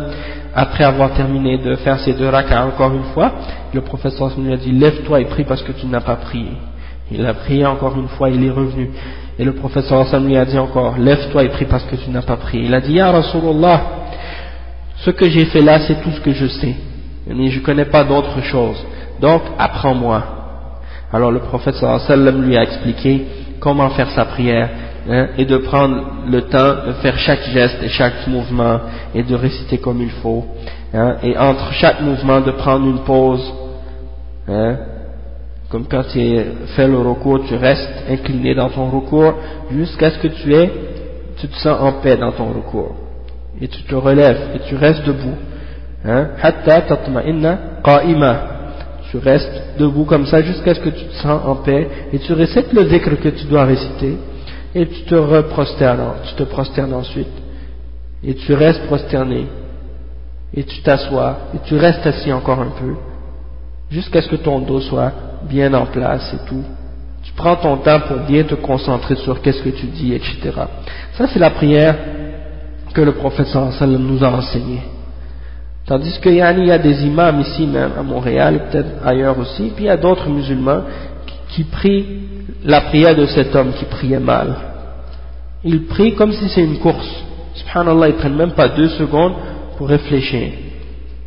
Après avoir terminé de faire ces deux raka'ah encore une fois, le prophète sallallahu lui a dit, lève-toi et prie parce que tu n'as pas prié. Il a prié encore une fois, il est revenu. Et le prophète sallallahu lui a dit encore, lève-toi et prie parce que tu n'as pas prié. Il a dit, Ya Rasulallah, ce que j'ai fait là, c'est tout ce que je sais. je ne connais pas d'autre chose. Donc, apprends-moi. Alors le prophète sallallahu lui a expliqué comment faire sa prière, hein, et de prendre le temps de faire chaque geste et chaque mouvement, et de réciter comme il faut. Hein, et entre chaque mouvement, de prendre une pause, hein, comme quand tu fais le recours, tu restes incliné dans ton recours jusqu'à ce que tu es, tu te sens en paix dans ton recours. Et tu te relèves et tu restes debout. Tu restes debout comme ça jusqu'à ce que tu te sens en paix et tu récites le dhikr que tu dois réciter et tu te reprosternes, tu te prosternes ensuite et tu restes prosterné et tu t'assois et tu restes assis encore un peu jusqu'à ce que ton dos soit bien en place et tout. Tu prends ton temps pour bien te concentrer sur qu'est-ce que tu dis, etc. Ça, c'est la prière que le prophète sallallahu nous a enseignée. Tandis qu'il y a des imams ici même à Montréal peut-être ailleurs aussi, puis il y a d'autres musulmans qui, prient la prière de cet homme qui priait mal. Ils prient comme si c'est une course. Subhanallah, ils prennent même pas deux secondes pour réfléchir.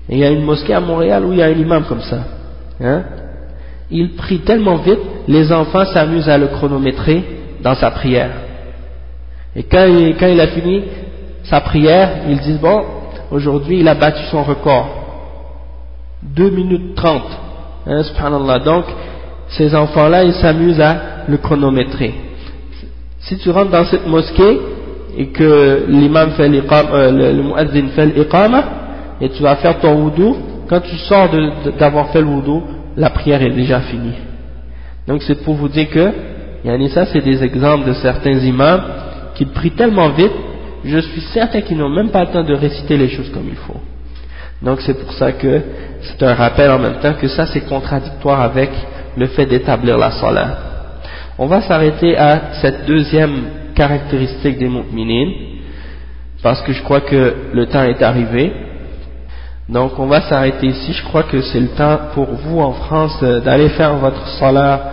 Et il y a une mosquée à Montréal où il y a un imam comme ça. Hein il prie tellement vite, les enfants s'amusent à le chronométrer dans sa prière. Et quand il, a fini sa prière, ils disent, bon, aujourd'hui il a battu son record. 2 minutes 30. Hein, subhanallah. Donc, ces enfants-là, ils s'amusent à le chronométrer. Si tu rentres dans cette mosquée, et que l'imam fait euh, le, le fait l'iqama et tu vas faire ton wudu quand tu sors d'avoir fait le wudu la prière est déjà finie donc c'est pour vous dire que yani ça c'est des exemples de certains imams qui prient tellement vite je suis certain qu'ils n'ont même pas le temps de réciter les choses comme il faut. Donc c'est pour ça que c'est un rappel en même temps que ça c'est contradictoire avec le fait d'établir la salat. On va s'arrêter à cette deuxième caractéristique des mu'minin parce que je crois que le temps est arrivé. Donc on va s'arrêter ici. Je crois que c'est le temps pour vous en France euh, d'aller faire votre salat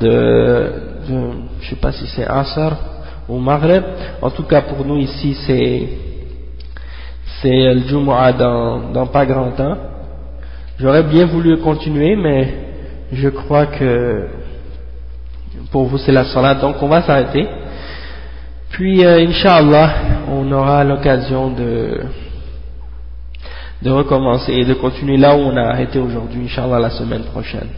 de, de je sais pas si c'est Asr ou Maghreb. En tout cas pour nous ici c'est c'est le Jumu'ah dans, dans pas grand temps. J'aurais bien voulu continuer mais je crois que pour vous c'est la salat. Donc on va s'arrêter. Puis euh, Inch'Allah on aura l'occasion de de recommencer et de continuer là où on a arrêté aujourd'hui Inch'Allah la semaine prochaine